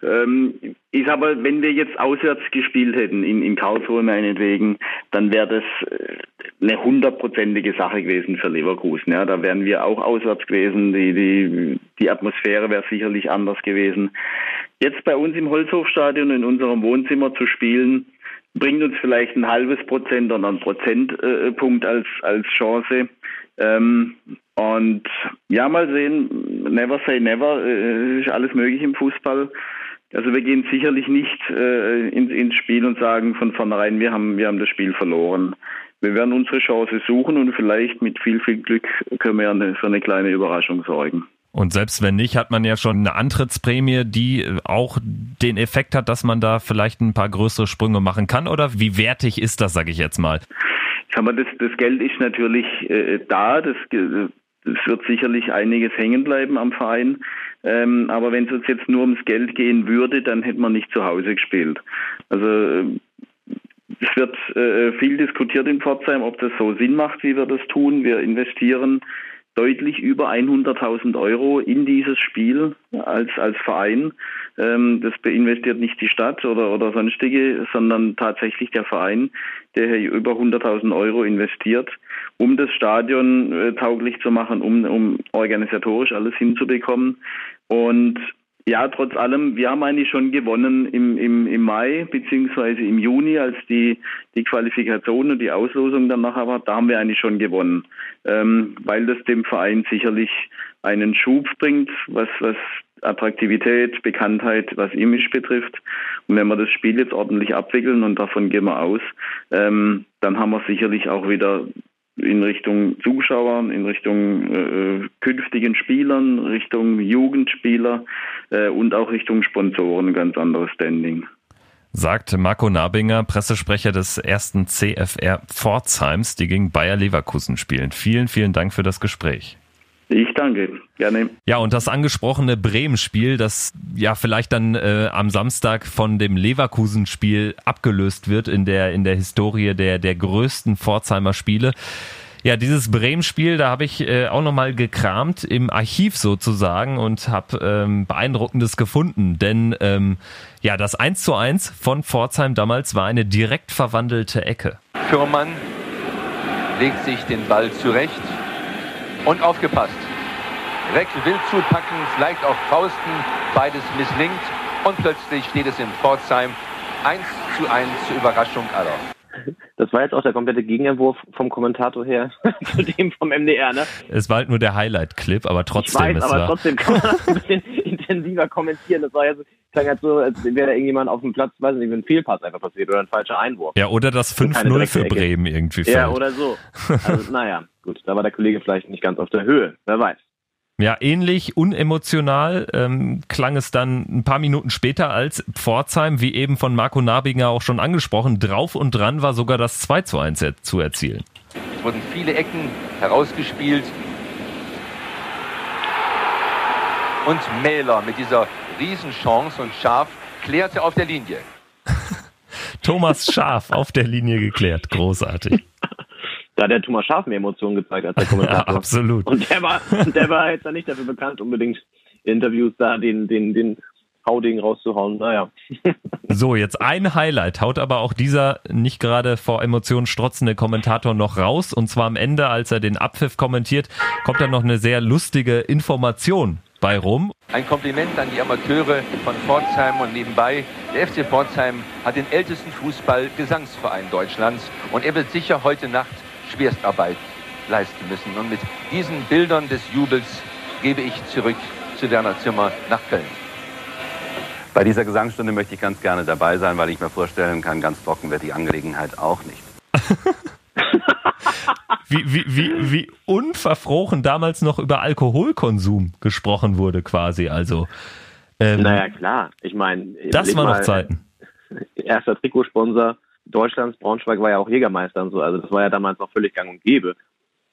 ähm, ich sage wenn wir jetzt auswärts gespielt hätten, in, in Karlsruhe meinetwegen, dann wäre das äh, eine hundertprozentige Sache gewesen für Leverkusen. Ja, da wären wir auch auswärts gewesen. Die, die, die Atmosphäre wäre sicherlich anders gewesen. Jetzt bei uns im Holzhofstadion in unserem Wohnzimmer zu spielen, bringt uns vielleicht ein halbes Prozent oder ein Prozentpunkt als, als Chance. Ähm, und ja, mal sehen, never say never, äh, ist alles möglich im Fußball. Also wir gehen sicherlich nicht äh, ins, ins Spiel und sagen von vornherein, wir haben, wir haben das Spiel verloren. Wir werden unsere Chance suchen und vielleicht mit viel, viel Glück können wir eine, für eine kleine Überraschung sorgen. Und selbst wenn nicht, hat man ja schon eine Antrittsprämie, die auch den Effekt hat, dass man da vielleicht ein paar größere Sprünge machen kann. Oder wie wertig ist das, sage ich jetzt mal? Aber das, das Geld ist natürlich äh, da. Das, es wird sicherlich einiges hängen bleiben am Verein. Ähm, aber wenn es uns jetzt nur ums Geld gehen würde, dann hätte man nicht zu Hause gespielt. Also äh, es wird äh, viel diskutiert in Pforzheim, ob das so Sinn macht, wie wir das tun. Wir investieren deutlich über 100.000 Euro in dieses Spiel als, als Verein. Ähm, das beinvestiert nicht die Stadt oder, oder sonstige, sondern tatsächlich der Verein, der hier über 100.000 Euro investiert, um das Stadion äh, tauglich zu machen, um, um organisatorisch alles hinzubekommen. Und ja, trotz allem, wir haben eigentlich schon gewonnen im, im, im Mai beziehungsweise im Juni, als die, die Qualifikation und die Auslosung dann nachher war, da haben wir eigentlich schon gewonnen, ähm, weil das dem Verein sicherlich einen Schub bringt, was, was Attraktivität, Bekanntheit, was Image betrifft. Und wenn wir das Spiel jetzt ordentlich abwickeln und davon gehen wir aus, ähm, dann haben wir sicherlich auch wieder in Richtung Zuschauern, in Richtung äh, künftigen Spielern, Richtung Jugendspieler äh, und auch Richtung Sponsoren ganz anderes Standing. Sagt Marco Nabinger, Pressesprecher des ersten CFR Pforzheims, die gegen Bayer Leverkusen spielen. Vielen, vielen Dank für das Gespräch. Ich danke, gerne. Ja, und das angesprochene Bremen-Spiel, das ja vielleicht dann äh, am Samstag von dem Leverkusen-Spiel abgelöst wird in der, in der Historie der, der größten Pforzheimer Spiele. Ja, dieses Bremen-Spiel, da habe ich äh, auch nochmal gekramt im Archiv sozusagen und habe ähm, beeindruckendes gefunden, denn ähm, ja, das 1 zu 1 von Pforzheim damals war eine direkt verwandelte Ecke. Fürmann legt sich den Ball zurecht und aufgepasst. Reck will zupacken, vielleicht auch Fausten, beides misslingt und plötzlich steht es in Pforzheim 1 zu 1 zur Überraschung aller. Das war jetzt auch der komplette Gegenentwurf vom Kommentator her zu dem vom MDR, ne? Es war halt nur der Highlight-Clip, aber trotzdem. Ich weiß, aber trotzdem kann man das ein bisschen intensiver kommentieren. Das war ja so, klang halt so, als wäre da irgendjemand auf dem Platz, weiß nicht, ein Fehlpass einfach passiert oder ein falscher Einwurf. Ja, oder das 5-0 für Bremen irgendwie fällt. Ja, oder so. Also, naja, gut, da war der Kollege vielleicht nicht ganz auf der Höhe, wer weiß. Ja, ähnlich unemotional ähm, klang es dann ein paar Minuten später, als Pforzheim, wie eben von Marco Nabinger auch schon angesprochen, drauf und dran war, sogar das 2 zu 1 zu erzielen. Es wurden viele Ecken herausgespielt. Und Mähler mit dieser Riesenchance und Schaf klärte auf der Linie. Thomas Schaf auf der Linie geklärt. Großartig da hat der Thomas Schaf mehr Emotionen gezeigt als der Kommentator. Ja, absolut. Und der war, der war jetzt nicht dafür bekannt, unbedingt Interviews da den, den, den Hauding rauszuhauen. Naja. So, jetzt ein Highlight haut aber auch dieser nicht gerade vor Emotionen strotzende Kommentator noch raus. Und zwar am Ende, als er den Abpfiff kommentiert, kommt dann noch eine sehr lustige Information bei rum. Ein Kompliment an die Amateure von Pforzheim und nebenbei. Der FC Pforzheim hat den ältesten Fußball-Gesangsverein Deutschlands und er wird sicher heute Nacht Schwerstarbeit leisten müssen. Und mit diesen Bildern des Jubels gebe ich zurück zu Werner Zimmer nach Köln. Bei dieser Gesangsstunde möchte ich ganz gerne dabei sein, weil ich mir vorstellen kann, ganz trocken wird die Angelegenheit auch nicht. wie, wie, wie, wie unverfrochen damals noch über Alkoholkonsum gesprochen wurde, quasi. Also, ähm, naja, klar. Ich meine, das waren noch Zeiten. Erster Trikotsponsor Deutschlands, Braunschweig war ja auch Jägermeister und so, also das war ja damals noch völlig gang und gäbe.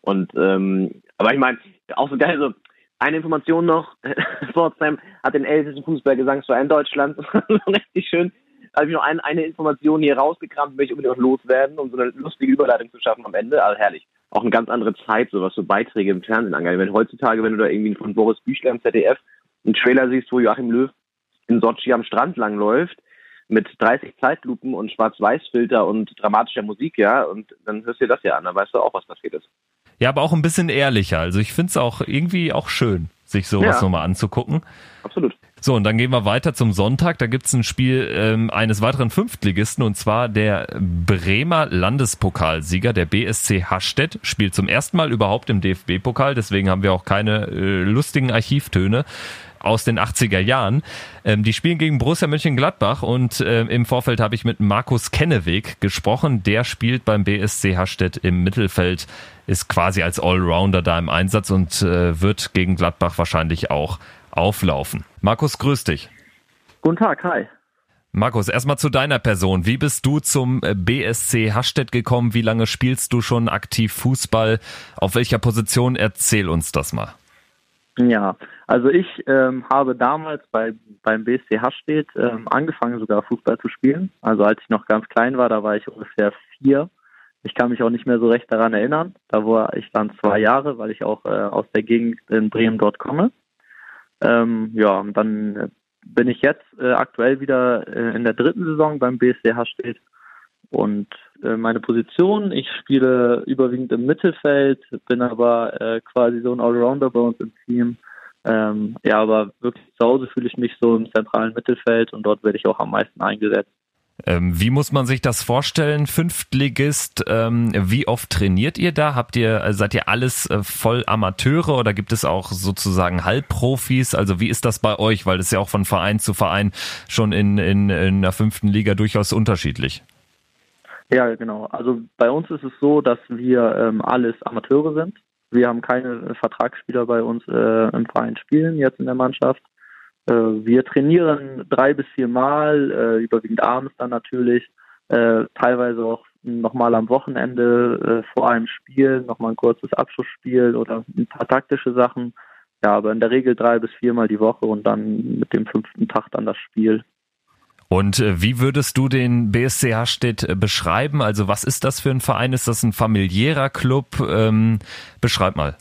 Und ähm, aber ich meine, auch so geil, so eine Information noch, Pforzheim hat den ältesten Fußballgesangsverein Deutschlands. richtig schön. Habe ich noch ein, eine Information hier rausgekramt, möchte ich unbedingt noch loswerden, um so eine lustige Überleitung zu schaffen am Ende. Also herrlich. Auch eine ganz andere Zeit, so was so Beiträge im Fernsehen angeht. Wenn heutzutage, wenn du da irgendwie von Boris Büchler im ZDF einen Trailer siehst, wo Joachim Löw in Sochi am Strand langläuft, mit 30 Zeitlupen und Schwarz-Weiß-Filter und dramatischer Musik, ja, und dann hörst du dir das ja an, dann weißt du auch, was passiert ist. Ja, aber auch ein bisschen ehrlicher. Also ich finde es auch irgendwie auch schön, sich sowas ja. nochmal anzugucken. Absolut. So, und dann gehen wir weiter zum Sonntag. Da gibt's ein Spiel ähm, eines weiteren Fünftligisten und zwar der Bremer Landespokalsieger, der BSC Hastedt, spielt zum ersten Mal überhaupt im DFB-Pokal. Deswegen haben wir auch keine äh, lustigen Archivtöne aus den 80er Jahren. Ähm, die spielen gegen Borussia Mönchengladbach und äh, im Vorfeld habe ich mit Markus Kenneweg gesprochen. Der spielt beim BSC Hastedt im Mittelfeld, ist quasi als Allrounder da im Einsatz und äh, wird gegen Gladbach wahrscheinlich auch auflaufen. Markus, grüß dich. Guten Tag, hi. Markus, erstmal zu deiner Person. Wie bist du zum äh, BSC Hastedt gekommen? Wie lange spielst du schon aktiv Fußball? Auf welcher Position? Erzähl uns das mal. Ja, also ich ähm, habe damals bei, beim BSC Hastedt ähm, angefangen sogar Fußball zu spielen. Also als ich noch ganz klein war, da war ich ungefähr vier. Ich kann mich auch nicht mehr so recht daran erinnern. Da war ich dann zwei Jahre, weil ich auch äh, aus der Gegend in Bremen dort komme. Ähm, ja, und dann bin ich jetzt äh, aktuell wieder äh, in der dritten Saison beim BSC Hastedt und äh, meine Position, ich spiele überwiegend im Mittelfeld, bin aber äh, quasi so ein Allrounder bei uns im Team. Ähm, ja, aber wirklich zu Hause fühle ich mich so im zentralen Mittelfeld und dort werde ich auch am meisten eingesetzt. Ähm, wie muss man sich das vorstellen, Fünftligist? Ähm, wie oft trainiert ihr da? Habt ihr, äh, seid ihr alles äh, voll Amateure oder gibt es auch sozusagen Halbprofis? Also wie ist das bei euch? Weil es ja auch von Verein zu Verein schon in, in, in der fünften Liga durchaus unterschiedlich. Ja, genau. Also bei uns ist es so, dass wir ähm, alles Amateure sind. Wir haben keine Vertragsspieler bei uns äh, im Verein spielen, jetzt in der Mannschaft. Äh, wir trainieren drei bis vier Mal, äh, überwiegend abends dann natürlich, äh, teilweise auch nochmal am Wochenende vor einem Spiel, nochmal ein kurzes Abschlussspiel oder ein paar taktische Sachen. Ja, aber in der Regel drei bis viermal die Woche und dann mit dem fünften Tag dann das Spiel. Und wie würdest du den BSC Hastedt beschreiben? Also was ist das für ein Verein? Ist das ein familiärer Club? Ähm, beschreib mal.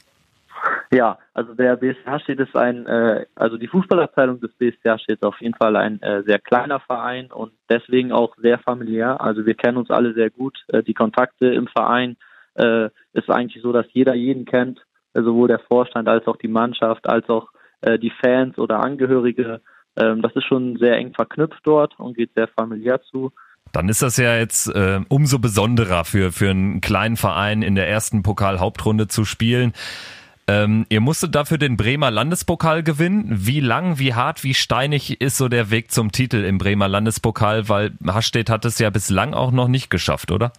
Ja, also der BSC Hastedt ist ein, äh, also die Fußballabteilung des Hastedt ist auf jeden Fall ein äh, sehr kleiner Verein und deswegen auch sehr familiär. Also wir kennen uns alle sehr gut. Äh, die Kontakte im Verein äh, ist eigentlich so, dass jeder jeden kennt, sowohl der Vorstand als auch die Mannschaft, als auch äh, die Fans oder Angehörige ähm, das ist schon sehr eng verknüpft dort und geht sehr familiär zu. Dann ist das ja jetzt äh, umso besonderer für, für einen kleinen Verein in der ersten Pokal-Hauptrunde zu spielen. Ähm, ihr musstet dafür den Bremer Landespokal gewinnen. Wie lang, wie hart, wie steinig ist so der Weg zum Titel im Bremer Landespokal? Weil Hastedt hat es ja bislang auch noch nicht geschafft, oder?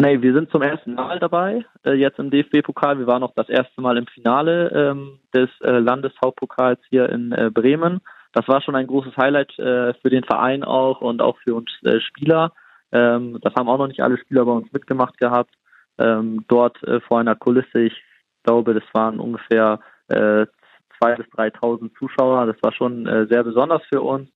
Nee, wir sind zum ersten Mal dabei, äh, jetzt im DFB-Pokal. Wir waren auch das erste Mal im Finale ähm, des äh, Landeshauptpokals hier in äh, Bremen das war schon ein großes Highlight äh, für den Verein auch und auch für uns äh, Spieler. Ähm, das haben auch noch nicht alle Spieler bei uns mitgemacht gehabt. Ähm, dort äh, vor einer Kulisse, ich glaube, das waren ungefähr äh, 2.000 bis 3.000 Zuschauer. Das war schon äh, sehr besonders für uns.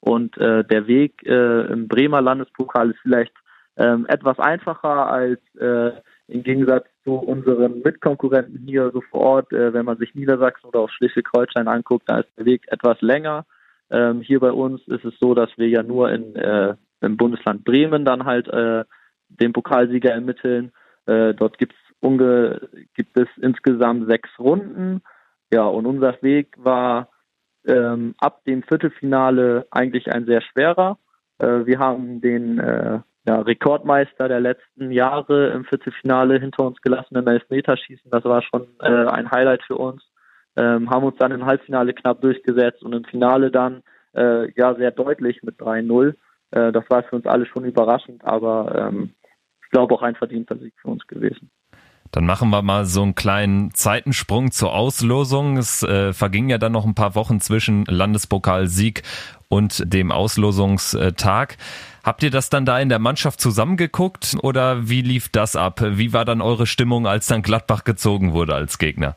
Und äh, der Weg äh, im Bremer Landespokal ist vielleicht ähm, etwas einfacher als äh, im Gegensatz zu unseren Mitkonkurrenten hier so vor Ort, äh, wenn man sich Niedersachsen oder auch Schleswig-Holstein anguckt, da ist der Weg etwas länger. Ähm, hier bei uns ist es so, dass wir ja nur in, äh, im Bundesland Bremen dann halt äh, den Pokalsieger ermitteln. Äh, dort gibt's unge gibt es insgesamt sechs Runden. Ja, und unser Weg war ähm, ab dem Viertelfinale eigentlich ein sehr schwerer. Äh, wir haben den äh, ja, Rekordmeister der letzten Jahre im Viertelfinale hinter uns gelassen im Elfmeterschießen. Das war schon äh, ein Highlight für uns. Ähm, haben uns dann im Halbfinale knapp durchgesetzt und im Finale dann äh, ja sehr deutlich mit 3-0. Äh, das war für uns alle schon überraschend, aber ähm, ich glaube auch ein verdienter Sieg für uns gewesen. Dann machen wir mal so einen kleinen Zeitensprung zur Auslosung. Es äh, verging ja dann noch ein paar Wochen zwischen Landespokalsieg und dem Auslosungstag. Habt ihr das dann da in der Mannschaft zusammengeguckt oder wie lief das ab? Wie war dann eure Stimmung, als dann Gladbach gezogen wurde als Gegner?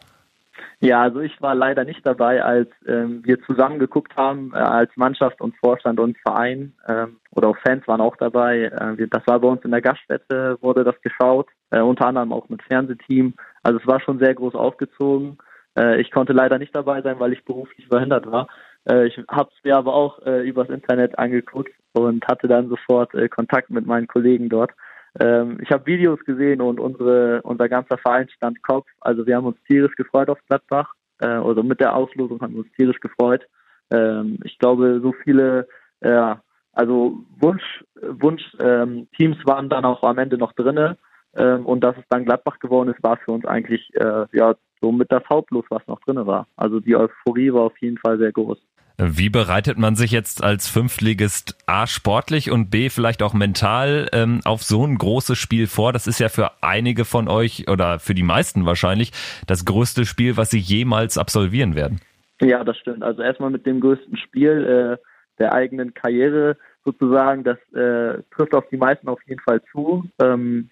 Ja, also ich war leider nicht dabei, als ähm, wir zusammen geguckt haben, äh, als Mannschaft und Vorstand und Verein ähm, oder auch Fans waren auch dabei. Äh, wir, das war bei uns in der Gaststätte, wurde das geschaut, äh, unter anderem auch mit Fernsehteam. Also es war schon sehr groß aufgezogen. Äh, ich konnte leider nicht dabei sein, weil ich beruflich verhindert war. Äh, ich habe es mir aber auch äh, übers Internet angeguckt und hatte dann sofort äh, Kontakt mit meinen Kollegen dort. Ähm, ich habe Videos gesehen und unsere, unser ganzer Verein stand Kopf. Also wir haben uns tierisch gefreut auf Gladbach. Äh, also mit der Auslosung haben wir uns tierisch gefreut. Ähm, ich glaube, so viele, äh, also Wunsch, Wunsch ähm, Teams waren dann auch am Ende noch drinne. Ähm, und dass es dann Gladbach geworden ist, war für uns eigentlich äh, ja somit das Hauptlos, was noch drinne war. Also die Euphorie war auf jeden Fall sehr groß. Wie bereitet man sich jetzt als Fünftligist A sportlich und B vielleicht auch mental ähm, auf so ein großes Spiel vor? Das ist ja für einige von euch oder für die meisten wahrscheinlich das größte Spiel, was sie jemals absolvieren werden. Ja, das stimmt. Also erstmal mit dem größten Spiel äh, der eigenen Karriere sozusagen, das äh, trifft auf die meisten auf jeden Fall zu. Ähm,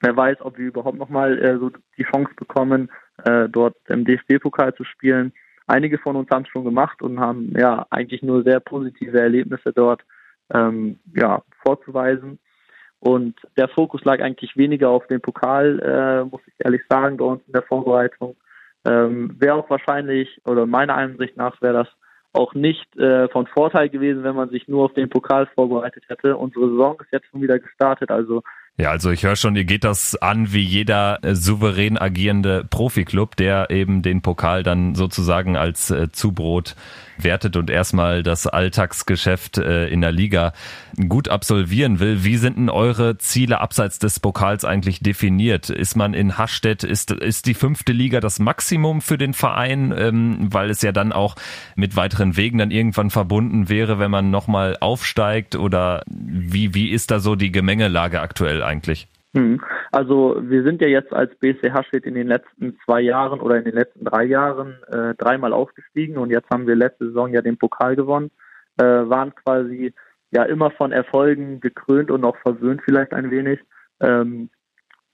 wer weiß, ob wir überhaupt nochmal äh, so die Chance bekommen, äh, dort im DFB-Pokal zu spielen. Einige von uns haben es schon gemacht und haben ja eigentlich nur sehr positive Erlebnisse dort ähm, ja, vorzuweisen. Und der Fokus lag eigentlich weniger auf dem Pokal, äh, muss ich ehrlich sagen, bei uns in der Vorbereitung. Ähm, wäre auch wahrscheinlich, oder meiner Ansicht nach, wäre das auch nicht äh, von Vorteil gewesen, wenn man sich nur auf den Pokal vorbereitet hätte. Unsere Saison ist jetzt schon wieder gestartet, also ja, also ich höre schon, ihr geht das an wie jeder äh, souverän agierende Profiklub, der eben den Pokal dann sozusagen als äh, Zubrot wertet und erstmal das Alltagsgeschäft äh, in der Liga gut absolvieren will. Wie sind denn eure Ziele abseits des Pokals eigentlich definiert? Ist man in Hastedt, ist, ist die fünfte Liga das Maximum für den Verein, ähm, weil es ja dann auch mit weiteren Wegen dann irgendwann verbunden wäre, wenn man nochmal aufsteigt? Oder wie, wie ist da so die Gemengelage aktuell eigentlich? Hm. Also wir sind ja jetzt als BC Haschwit in den letzten zwei Jahren oder in den letzten drei Jahren äh, dreimal aufgestiegen und jetzt haben wir letzte Saison ja den Pokal gewonnen, äh, waren quasi ja immer von Erfolgen gekrönt und auch verwöhnt vielleicht ein wenig. Ähm,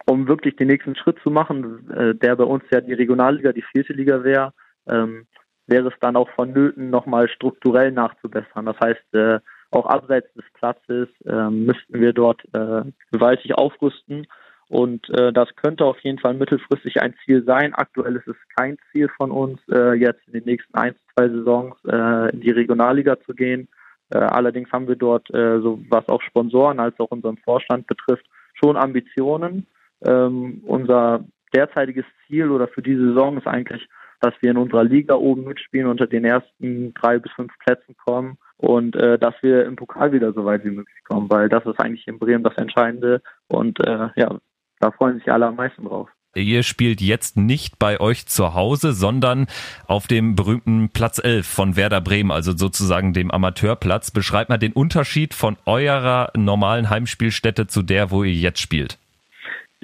um wirklich den nächsten Schritt zu machen, äh, der bei uns ja die Regionalliga, die vierte Liga wäre, ähm, wäre es dann auch vonnöten, nochmal strukturell nachzubessern. Das heißt, äh, auch abseits des Platzes äh, müssten wir dort äh, gewaltig aufrüsten. Und äh, das könnte auf jeden Fall mittelfristig ein Ziel sein. Aktuell ist es kein Ziel von uns, äh, jetzt in den nächsten ein, zwei Saisons äh, in die Regionalliga zu gehen. Äh, allerdings haben wir dort, äh, so was auch Sponsoren als auch unseren Vorstand betrifft, schon Ambitionen. Ähm, unser derzeitiges Ziel oder für diese Saison ist eigentlich, dass wir in unserer Liga oben mitspielen, unter den ersten drei bis fünf Plätzen kommen und äh, dass wir im Pokal wieder so weit wie möglich kommen, weil das ist eigentlich in Bremen das Entscheidende und äh, ja, da freuen sich alle am meisten drauf. Ihr spielt jetzt nicht bei euch zu Hause, sondern auf dem berühmten Platz 11 von Werder Bremen, also sozusagen dem Amateurplatz. Beschreibt mal den Unterschied von eurer normalen Heimspielstätte zu der, wo ihr jetzt spielt.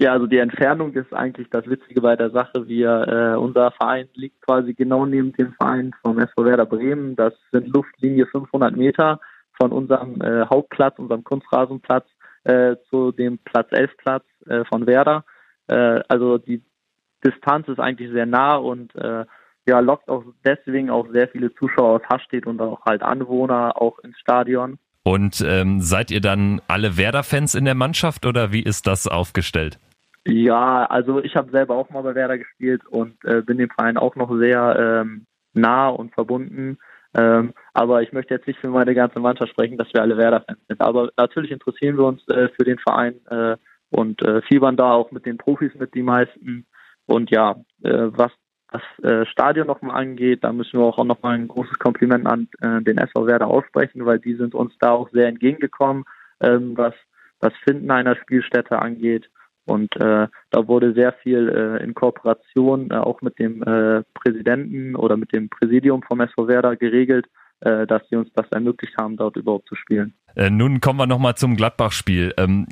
Ja, also die Entfernung ist eigentlich das Witzige bei der Sache. Wir, äh, unser Verein liegt quasi genau neben dem Verein vom SV Werder Bremen. Das sind Luftlinie 500 Meter von unserem äh, Hauptplatz, unserem Kunstrasenplatz äh, zu dem Platz 11 Platz äh, von Werder. Äh, also die Distanz ist eigentlich sehr nah und äh, ja, lockt auch deswegen auch sehr viele Zuschauer aus Hastedt und auch halt Anwohner auch ins Stadion. Und ähm, seid ihr dann alle Werder-Fans in der Mannschaft oder wie ist das aufgestellt? Ja, also ich habe selber auch mal bei Werder gespielt und äh, bin dem Verein auch noch sehr ähm, nah und verbunden. Ähm, aber ich möchte jetzt nicht für meine ganze Mannschaft sprechen, dass wir alle Werder-Fans sind. Aber natürlich interessieren wir uns äh, für den Verein äh, und äh, fiebern da auch mit den Profis mit, die meisten. Und ja, äh, was das äh, Stadion nochmal angeht, da müssen wir auch nochmal ein großes Kompliment an äh, den SV Werder aussprechen, weil die sind uns da auch sehr entgegengekommen, ähm, was das Finden einer Spielstätte angeht. Und äh, da wurde sehr viel äh, in Kooperation äh, auch mit dem äh, Präsidenten oder mit dem Präsidium vom SV Werder geregelt, äh, dass sie uns das ermöglicht haben, dort überhaupt zu spielen. Äh, nun kommen wir nochmal zum Gladbach-Spiel. Ähm,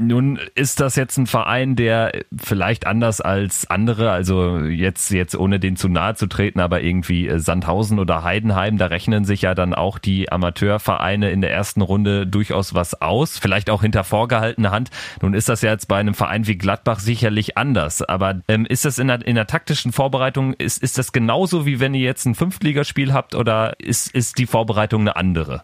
nun ist das jetzt ein Verein, der vielleicht anders als andere, also jetzt, jetzt ohne den zu nahe zu treten, aber irgendwie äh, Sandhausen oder Heidenheim, da rechnen sich ja dann auch die Amateurvereine in der ersten Runde durchaus was aus, vielleicht auch hinter vorgehaltener Hand. Nun ist das ja jetzt bei einem Verein wie Gladbach sicherlich anders, aber ähm, ist das in der, in der taktischen Vorbereitung, ist, ist das genauso wie wenn ihr jetzt ein Fünftligaspiel habt oder ist, ist die Vorbereitung eine andere?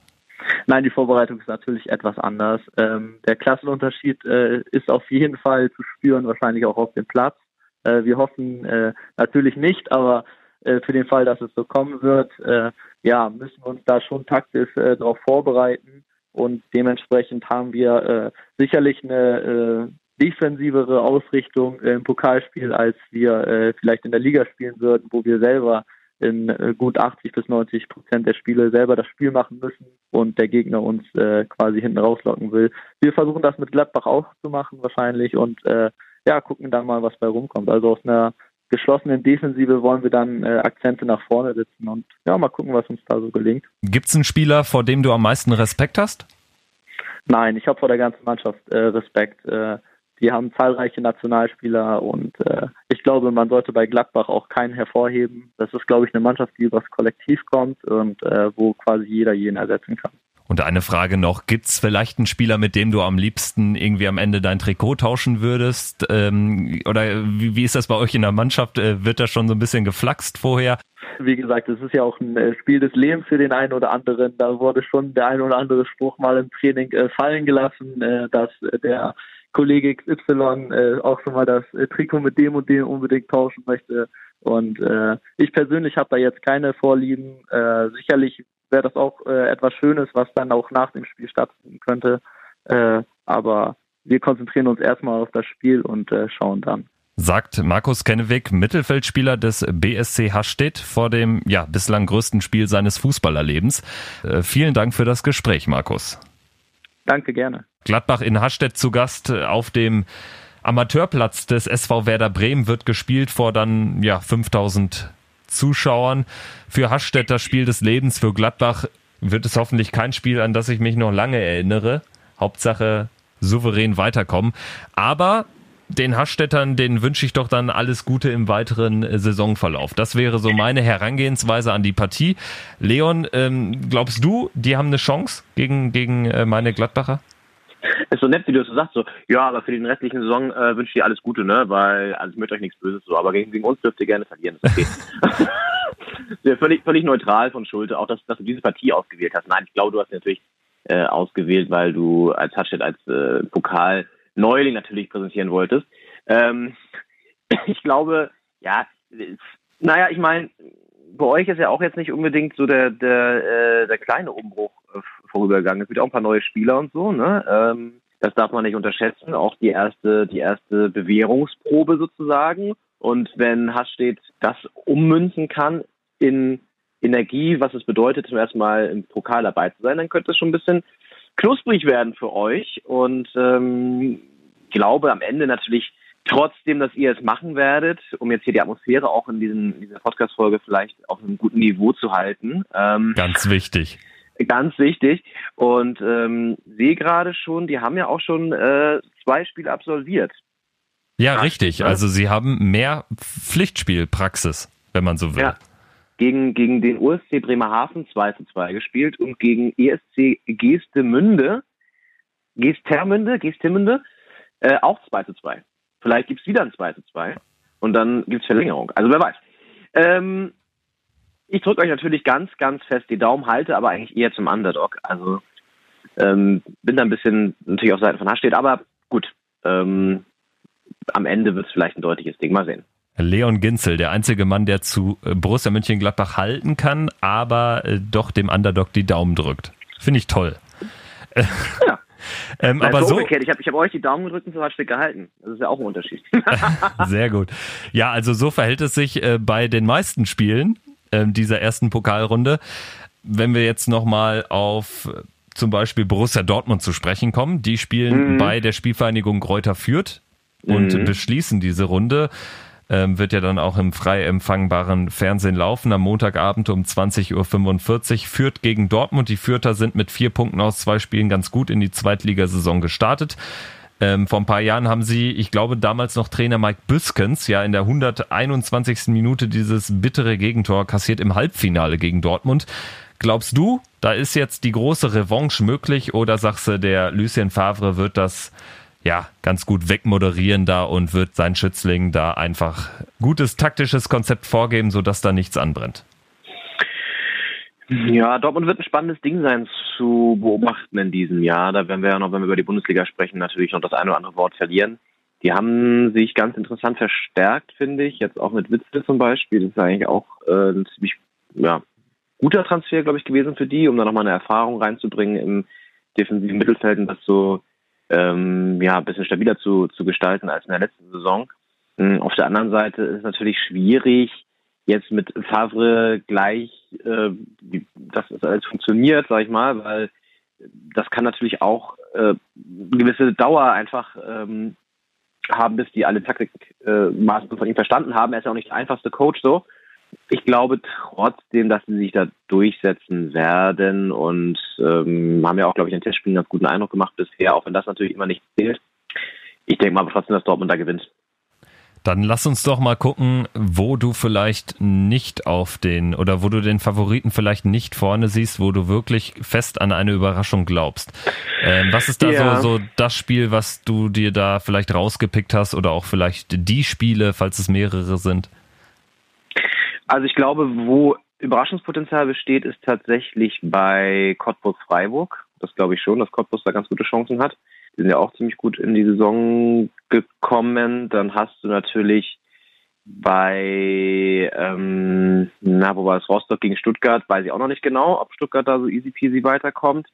Nein, die Vorbereitung ist natürlich etwas anders. Ähm, der Klassenunterschied äh, ist auf jeden Fall zu spüren, wahrscheinlich auch auf dem Platz. Äh, wir hoffen äh, natürlich nicht, aber äh, für den Fall, dass es so kommen wird, äh, ja, müssen wir uns da schon taktisch äh, darauf vorbereiten und dementsprechend haben wir sicherlich eine defensivere Ausrichtung im Pokalspiel, als wir vielleicht in der Liga spielen würden, wo wir selber in äh, gut 80 bis 90 Prozent der Spiele selber das Spiel machen müssen und der Gegner uns äh, quasi hinten rauslocken will. Wir versuchen das mit Gladbach auch zu machen wahrscheinlich und äh, ja, gucken dann mal, was bei rumkommt. Also aus einer geschlossenen Defensive wollen wir dann äh, Akzente nach vorne setzen und ja, mal gucken, was uns da so gelingt. Gibt es einen Spieler, vor dem du am meisten Respekt hast? Nein, ich habe vor der ganzen Mannschaft äh, Respekt. Die haben zahlreiche Nationalspieler und äh, ich glaube, man sollte bei Gladbach auch keinen hervorheben. Das ist, glaube ich, eine Mannschaft, die übers Kollektiv kommt und äh, wo quasi jeder jeden ersetzen kann. Und eine Frage noch, gibt's vielleicht einen Spieler, mit dem du am liebsten irgendwie am Ende dein Trikot tauschen würdest? Ähm, oder wie, wie ist das bei euch in der Mannschaft? Äh, wird da schon so ein bisschen geflaxt vorher? Wie gesagt, es ist ja auch ein äh, Spiel des Lebens für den einen oder anderen. Da wurde schon der ein oder andere Spruch mal im Training äh, fallen gelassen, äh, dass der Kollege XY äh, auch schon mal das äh, Trikot mit dem und dem unbedingt tauschen möchte. Und äh, ich persönlich habe da jetzt keine Vorlieben. Äh, sicherlich wäre das auch äh, etwas Schönes, was dann auch nach dem Spiel stattfinden könnte. Äh, aber wir konzentrieren uns erstmal auf das Spiel und äh, schauen dann sagt Markus Kennewig, Mittelfeldspieler des BSC Hastedt vor dem ja bislang größten Spiel seines Fußballerlebens. Äh, vielen Dank für das Gespräch, Markus. Danke gerne. Gladbach in Hastedt zu Gast äh, auf dem Amateurplatz des SV Werder Bremen wird gespielt vor dann ja 5000 Zuschauern. Für Hastedt das Spiel des Lebens, für Gladbach wird es hoffentlich kein Spiel, an das ich mich noch lange erinnere. Hauptsache souverän weiterkommen. Aber den Haschstädtern, denen wünsche ich doch dann alles Gute im weiteren äh, Saisonverlauf. Das wäre so meine Herangehensweise an die Partie. Leon, ähm, glaubst du, die haben eine Chance gegen, gegen äh, meine Gladbacher? Ist so nett, wie du es so sagst, so, ja, aber für den restlichen Saison äh, wünsche ich dir alles Gute, ne, weil, also ich möchte euch nichts Böses, so, aber gegen, gegen uns dürft ihr gerne verlieren, ist okay. ja, völlig, völlig neutral von Schulte, auch dass, dass du diese Partie ausgewählt hast. Nein, ich glaube, du hast sie natürlich äh, ausgewählt, weil du als Hatchet, als äh, Pokal Neuling natürlich präsentieren wolltest. Ähm, ich glaube, ja, naja, ich meine, bei euch ist ja auch jetzt nicht unbedingt so der der, äh, der kleine Umbruch vorübergegangen. Es gibt auch ein paar neue Spieler und so, ne? Ähm, das darf man nicht unterschätzen. Auch die erste, die erste Bewährungsprobe sozusagen. Und wenn Hasstedt das ummünzen kann in Energie, was es bedeutet, zum ersten Mal im Pokal dabei zu sein, dann könnte es schon ein bisschen knusprig werden für euch und ähm, glaube am Ende natürlich trotzdem, dass ihr es machen werdet, um jetzt hier die Atmosphäre auch in, diesen, dieser Podcast-Folge vielleicht auf einem guten Niveau zu halten. Ähm, ganz wichtig. Ganz wichtig. Und ähm, sehe gerade schon, die haben ja auch schon äh, zwei Spiele absolviert. Ja, richtig. Also sie haben mehr Pflichtspielpraxis, wenn man so will. Ja gegen, gegen den USC Bremerhaven 2 zu 2 gespielt und gegen ESC Geestemünde, Geestermünde, Geestemünde, äh, auch 2 zu 2. Vielleicht gibt's wieder ein 2 zu 2 und dann gibt's Verlängerung. Also wer weiß. Ähm, ich drücke euch natürlich ganz, ganz fest die Daumen, halte aber eigentlich eher zum Underdog. Also ähm, bin da ein bisschen natürlich auf Seiten von Hasch steht, aber gut. Ähm, am Ende wird es vielleicht ein deutliches Ding. Mal sehen. Leon Ginzel, der einzige Mann, der zu äh, Borussia Mönchengladbach halten kann, aber äh, doch dem Underdog die Daumen drückt. Finde ich toll. Ja. ähm, aber so umgekehrt. Ich habe ich hab euch die Daumen gedrückt und so Stück gehalten. Das ist ja auch ein Unterschied. Sehr gut. Ja, also so verhält es sich äh, bei den meisten Spielen äh, dieser ersten Pokalrunde. Wenn wir jetzt nochmal auf äh, zum Beispiel Borussia Dortmund zu sprechen kommen, die spielen mhm. bei der Spielvereinigung Kräuter Fürth und mhm. beschließen diese Runde ähm, wird ja dann auch im frei empfangbaren Fernsehen laufen. Am Montagabend um 20.45 Uhr führt gegen Dortmund. Die Fürther sind mit vier Punkten aus zwei Spielen ganz gut in die Zweitligasaison gestartet. Ähm, vor ein paar Jahren haben sie, ich glaube, damals noch Trainer Mike Büskens, ja in der 121. Minute dieses bittere Gegentor kassiert im Halbfinale gegen Dortmund. Glaubst du, da ist jetzt die große Revanche möglich oder sagst du, der Lucien Favre wird das ja, ganz gut wegmoderieren da und wird sein Schützling da einfach gutes taktisches Konzept vorgeben, sodass da nichts anbrennt. Ja, Dortmund wird ein spannendes Ding sein zu beobachten in diesem Jahr. Da werden wir ja noch, wenn wir über die Bundesliga sprechen, natürlich noch das eine oder andere Wort verlieren. Die haben sich ganz interessant verstärkt, finde ich. Jetzt auch mit Witzel zum Beispiel. Das ist eigentlich auch äh, ein ziemlich ja, guter Transfer, glaube ich, gewesen für die, um da nochmal eine Erfahrung reinzubringen im defensiven Mittelfeld und das so ähm, ja, ein bisschen stabiler zu, zu gestalten als in der letzten Saison. Ähm, auf der anderen Seite ist es natürlich schwierig, jetzt mit Favre gleich, äh, wie das alles funktioniert, sag ich mal, weil das kann natürlich auch äh, gewisse Dauer einfach ähm, haben, bis die alle Taktikmaßnahmen äh, von ihm verstanden haben. Er ist ja auch nicht der einfachste Coach so ich glaube trotzdem, dass sie sich da durchsetzen werden und ähm, haben ja auch, glaube ich, in Testspielen einen ganz guten Eindruck gemacht bisher, auch wenn das natürlich immer nicht zählt. Ich denke mal trotzdem, dass Dortmund da gewinnt. Dann lass uns doch mal gucken, wo du vielleicht nicht auf den oder wo du den Favoriten vielleicht nicht vorne siehst, wo du wirklich fest an eine Überraschung glaubst. Ähm, was ist da ja. so, so das Spiel, was du dir da vielleicht rausgepickt hast oder auch vielleicht die Spiele, falls es mehrere sind? Also ich glaube, wo Überraschungspotenzial besteht, ist tatsächlich bei Cottbus Freiburg. Das glaube ich schon, dass Cottbus da ganz gute Chancen hat. Die sind ja auch ziemlich gut in die Saison gekommen. Dann hast du natürlich bei, ähm, na, wo war es, Rostock gegen Stuttgart, weiß ich auch noch nicht genau, ob Stuttgart da so easy peasy weiterkommt.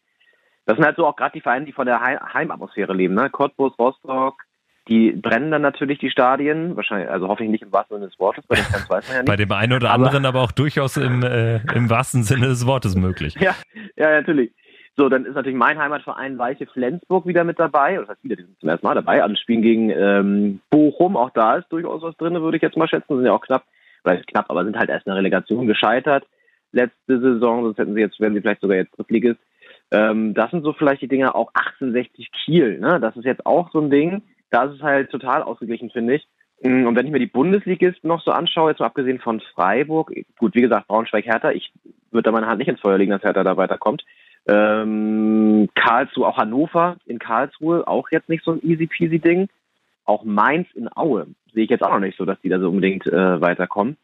Das sind halt so auch gerade die Vereine, die von der Heimatmosphäre leben, ne? Cottbus, Rostock, die brennen dann natürlich die Stadien, wahrscheinlich, also hoffe ich nicht im wahrsten Sinne des Wortes, bei den Fans weiß man ja nicht. Bei dem einen oder anderen aber, aber auch durchaus im, äh, im wahrsten Sinne des Wortes möglich. Ja, ja, natürlich. So, dann ist natürlich mein Heimatverein Weiche Flensburg wieder mit dabei. Das heißt wieder, die sind zum ersten Mal dabei. An Spielen gegen ähm, Bochum, auch da ist durchaus was drin, würde ich jetzt mal schätzen. Sind ja auch knapp, vielleicht knapp, aber sind halt erst in der Relegation gescheitert. Letzte Saison, sonst hätten sie jetzt, werden sie vielleicht sogar jetzt Drittligist. Ähm, das sind so vielleicht die Dinge, auch 1860 Kiel, ne? Das ist jetzt auch so ein Ding. Da ist es halt total ausgeglichen, finde ich. Mm, und wenn ich mir die Bundesligisten noch so anschaue, jetzt mal abgesehen von Freiburg, gut, wie gesagt, Braunschweig-Hertha, ich würde da meine Hand nicht ins Feuer legen, dass Hertha da weiterkommt. Ähm, Karlsruhe, auch Hannover in Karlsruhe, auch jetzt nicht so ein easy peasy Ding. Auch Mainz in Aue sehe ich jetzt auch noch nicht so, dass die da so unbedingt äh, weiterkommen.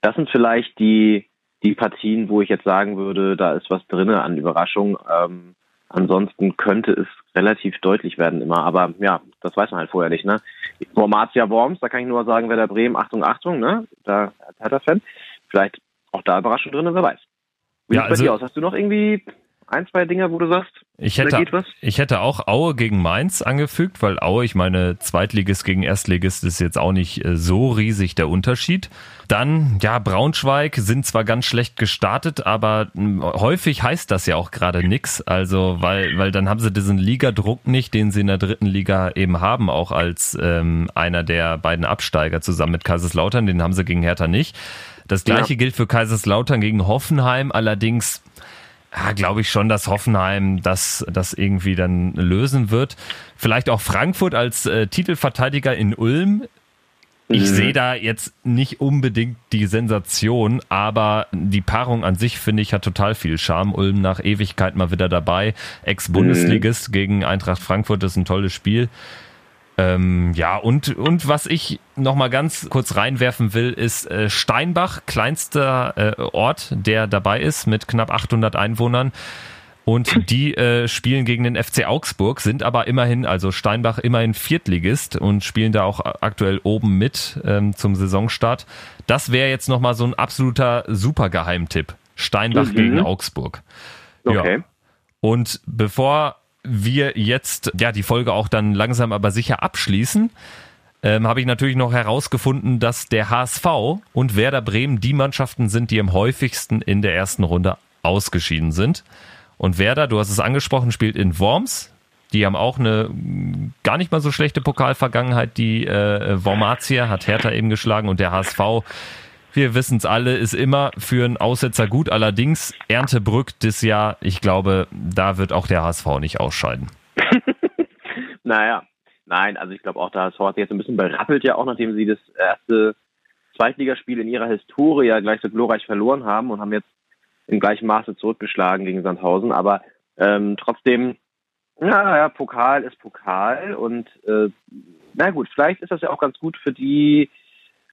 Das sind vielleicht die, die Partien, wo ich jetzt sagen würde, da ist was drinne an Überraschung. Ähm, ansonsten könnte es relativ deutlich werden immer, aber ja, das weiß man halt vorher nicht, ne? Wormatia Worms, da kann ich nur sagen, wer der Bremen, Achtung, Achtung, ne? Da hat er Fan. Vielleicht auch da Überraschung drin, wer weiß. Wie ja, sieht also, bei dir aus? Hast du noch irgendwie ein, zwei Dinge, wo du sagst, ich hätte, ich hätte auch Aue gegen Mainz angefügt, weil Aue, ich meine, Zweitligist gegen Erstligist ist jetzt auch nicht äh, so riesig der Unterschied. Dann, ja, Braunschweig sind zwar ganz schlecht gestartet, aber hm, häufig heißt das ja auch gerade nix. Also, weil, weil dann haben sie diesen Ligadruck nicht, den sie in der dritten Liga eben haben, auch als ähm, einer der beiden Absteiger zusammen mit Kaiserslautern, den haben sie gegen Hertha nicht. Das gleiche ja. gilt für Kaiserslautern gegen Hoffenheim, allerdings ja, glaube ich schon, dass Hoffenheim das, das irgendwie dann lösen wird. Vielleicht auch Frankfurt als äh, Titelverteidiger in Ulm. Ich mhm. sehe da jetzt nicht unbedingt die Sensation, aber die Paarung an sich, finde ich, hat total viel Charme. Ulm nach Ewigkeit mal wieder dabei. Ex-Bundesligist mhm. gegen Eintracht Frankfurt, das ist ein tolles Spiel. Ähm, ja, und, und was ich noch mal ganz kurz reinwerfen will, ist äh, Steinbach, kleinster äh, Ort, der dabei ist mit knapp 800 Einwohnern. Und die äh, spielen gegen den FC Augsburg, sind aber immerhin, also Steinbach immerhin Viertligist und spielen da auch aktuell oben mit ähm, zum Saisonstart. Das wäre jetzt nochmal so ein absoluter Supergeheimtipp. Steinbach mhm. gegen Augsburg. Okay. Ja. Und bevor wir jetzt ja die Folge auch dann langsam aber sicher abschließen, ähm, habe ich natürlich noch herausgefunden, dass der HSV und Werder Bremen die Mannschaften sind, die am häufigsten in der ersten Runde ausgeschieden sind. Und Werder, du hast es angesprochen, spielt in Worms. Die haben auch eine gar nicht mal so schlechte Pokalvergangenheit. Die äh, Wormatia hat Hertha eben geschlagen und der HSV wir wissen es alle, ist immer für einen Aussetzer gut. Allerdings Erntebrück das Jahr, ich glaube, da wird auch der HSV nicht ausscheiden. naja, nein, also ich glaube auch, der HSV hat sich jetzt ein bisschen berappelt ja auch, nachdem sie das erste Zweitligaspiel in ihrer Historie ja gleich so glorreich verloren haben und haben jetzt in gleichem Maße zurückgeschlagen gegen Sandhausen. Aber ähm, trotzdem, naja, Pokal ist Pokal und äh, na gut, vielleicht ist das ja auch ganz gut für die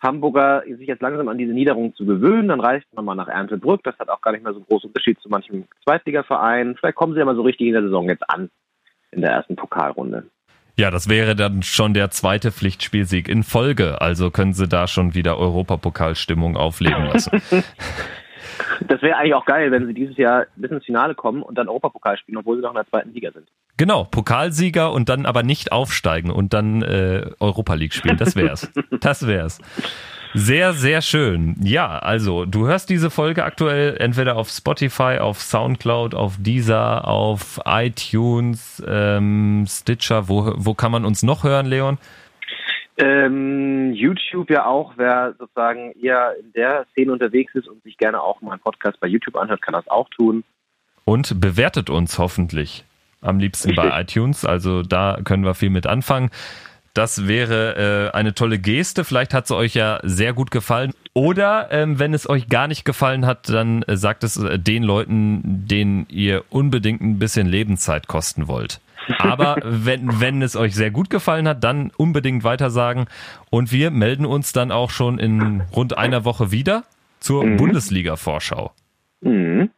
Hamburger sich jetzt langsam an diese Niederung zu gewöhnen. Dann reist man mal nach Erntebrück. Das hat auch gar nicht mehr so einen großen Unterschied zu manchem Zweitligaverein. Vielleicht kommen sie ja mal so richtig in der Saison jetzt an, in der ersten Pokalrunde. Ja, das wäre dann schon der zweite Pflichtspielsieg in Folge. Also können sie da schon wieder Europapokalstimmung auflegen lassen. Das wäre eigentlich auch geil, wenn sie dieses Jahr bis ins Finale kommen und dann Europapokal spielen, obwohl sie noch in der zweiten Liga sind. Genau, Pokalsieger und dann aber nicht aufsteigen und dann äh, Europa League spielen. Das wär's. das wär's. Sehr, sehr schön. Ja, also du hörst diese Folge aktuell entweder auf Spotify, auf Soundcloud, auf Deezer, auf iTunes, ähm, Stitcher. Wo, wo kann man uns noch hören, Leon? Ähm, YouTube ja auch, wer sozusagen eher in der Szene unterwegs ist und sich gerne auch mal einen Podcast bei YouTube anhört, kann das auch tun. Und bewertet uns hoffentlich am liebsten Richtig. bei iTunes. Also da können wir viel mit anfangen. Das wäre äh, eine tolle Geste. Vielleicht hat es euch ja sehr gut gefallen. Oder ähm, wenn es euch gar nicht gefallen hat, dann äh, sagt es äh, den Leuten, denen ihr unbedingt ein bisschen Lebenszeit kosten wollt. Aber wenn, wenn es euch sehr gut gefallen hat, dann unbedingt weitersagen. Und wir melden uns dann auch schon in rund einer Woche wieder zur mhm. Bundesliga-Vorschau. Mhm.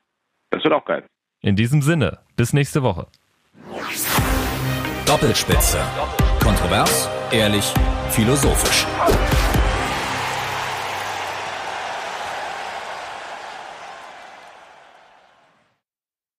Das wird auch geil. In diesem Sinne, bis nächste Woche. Doppelspitze. Kontrovers, ehrlich, philosophisch.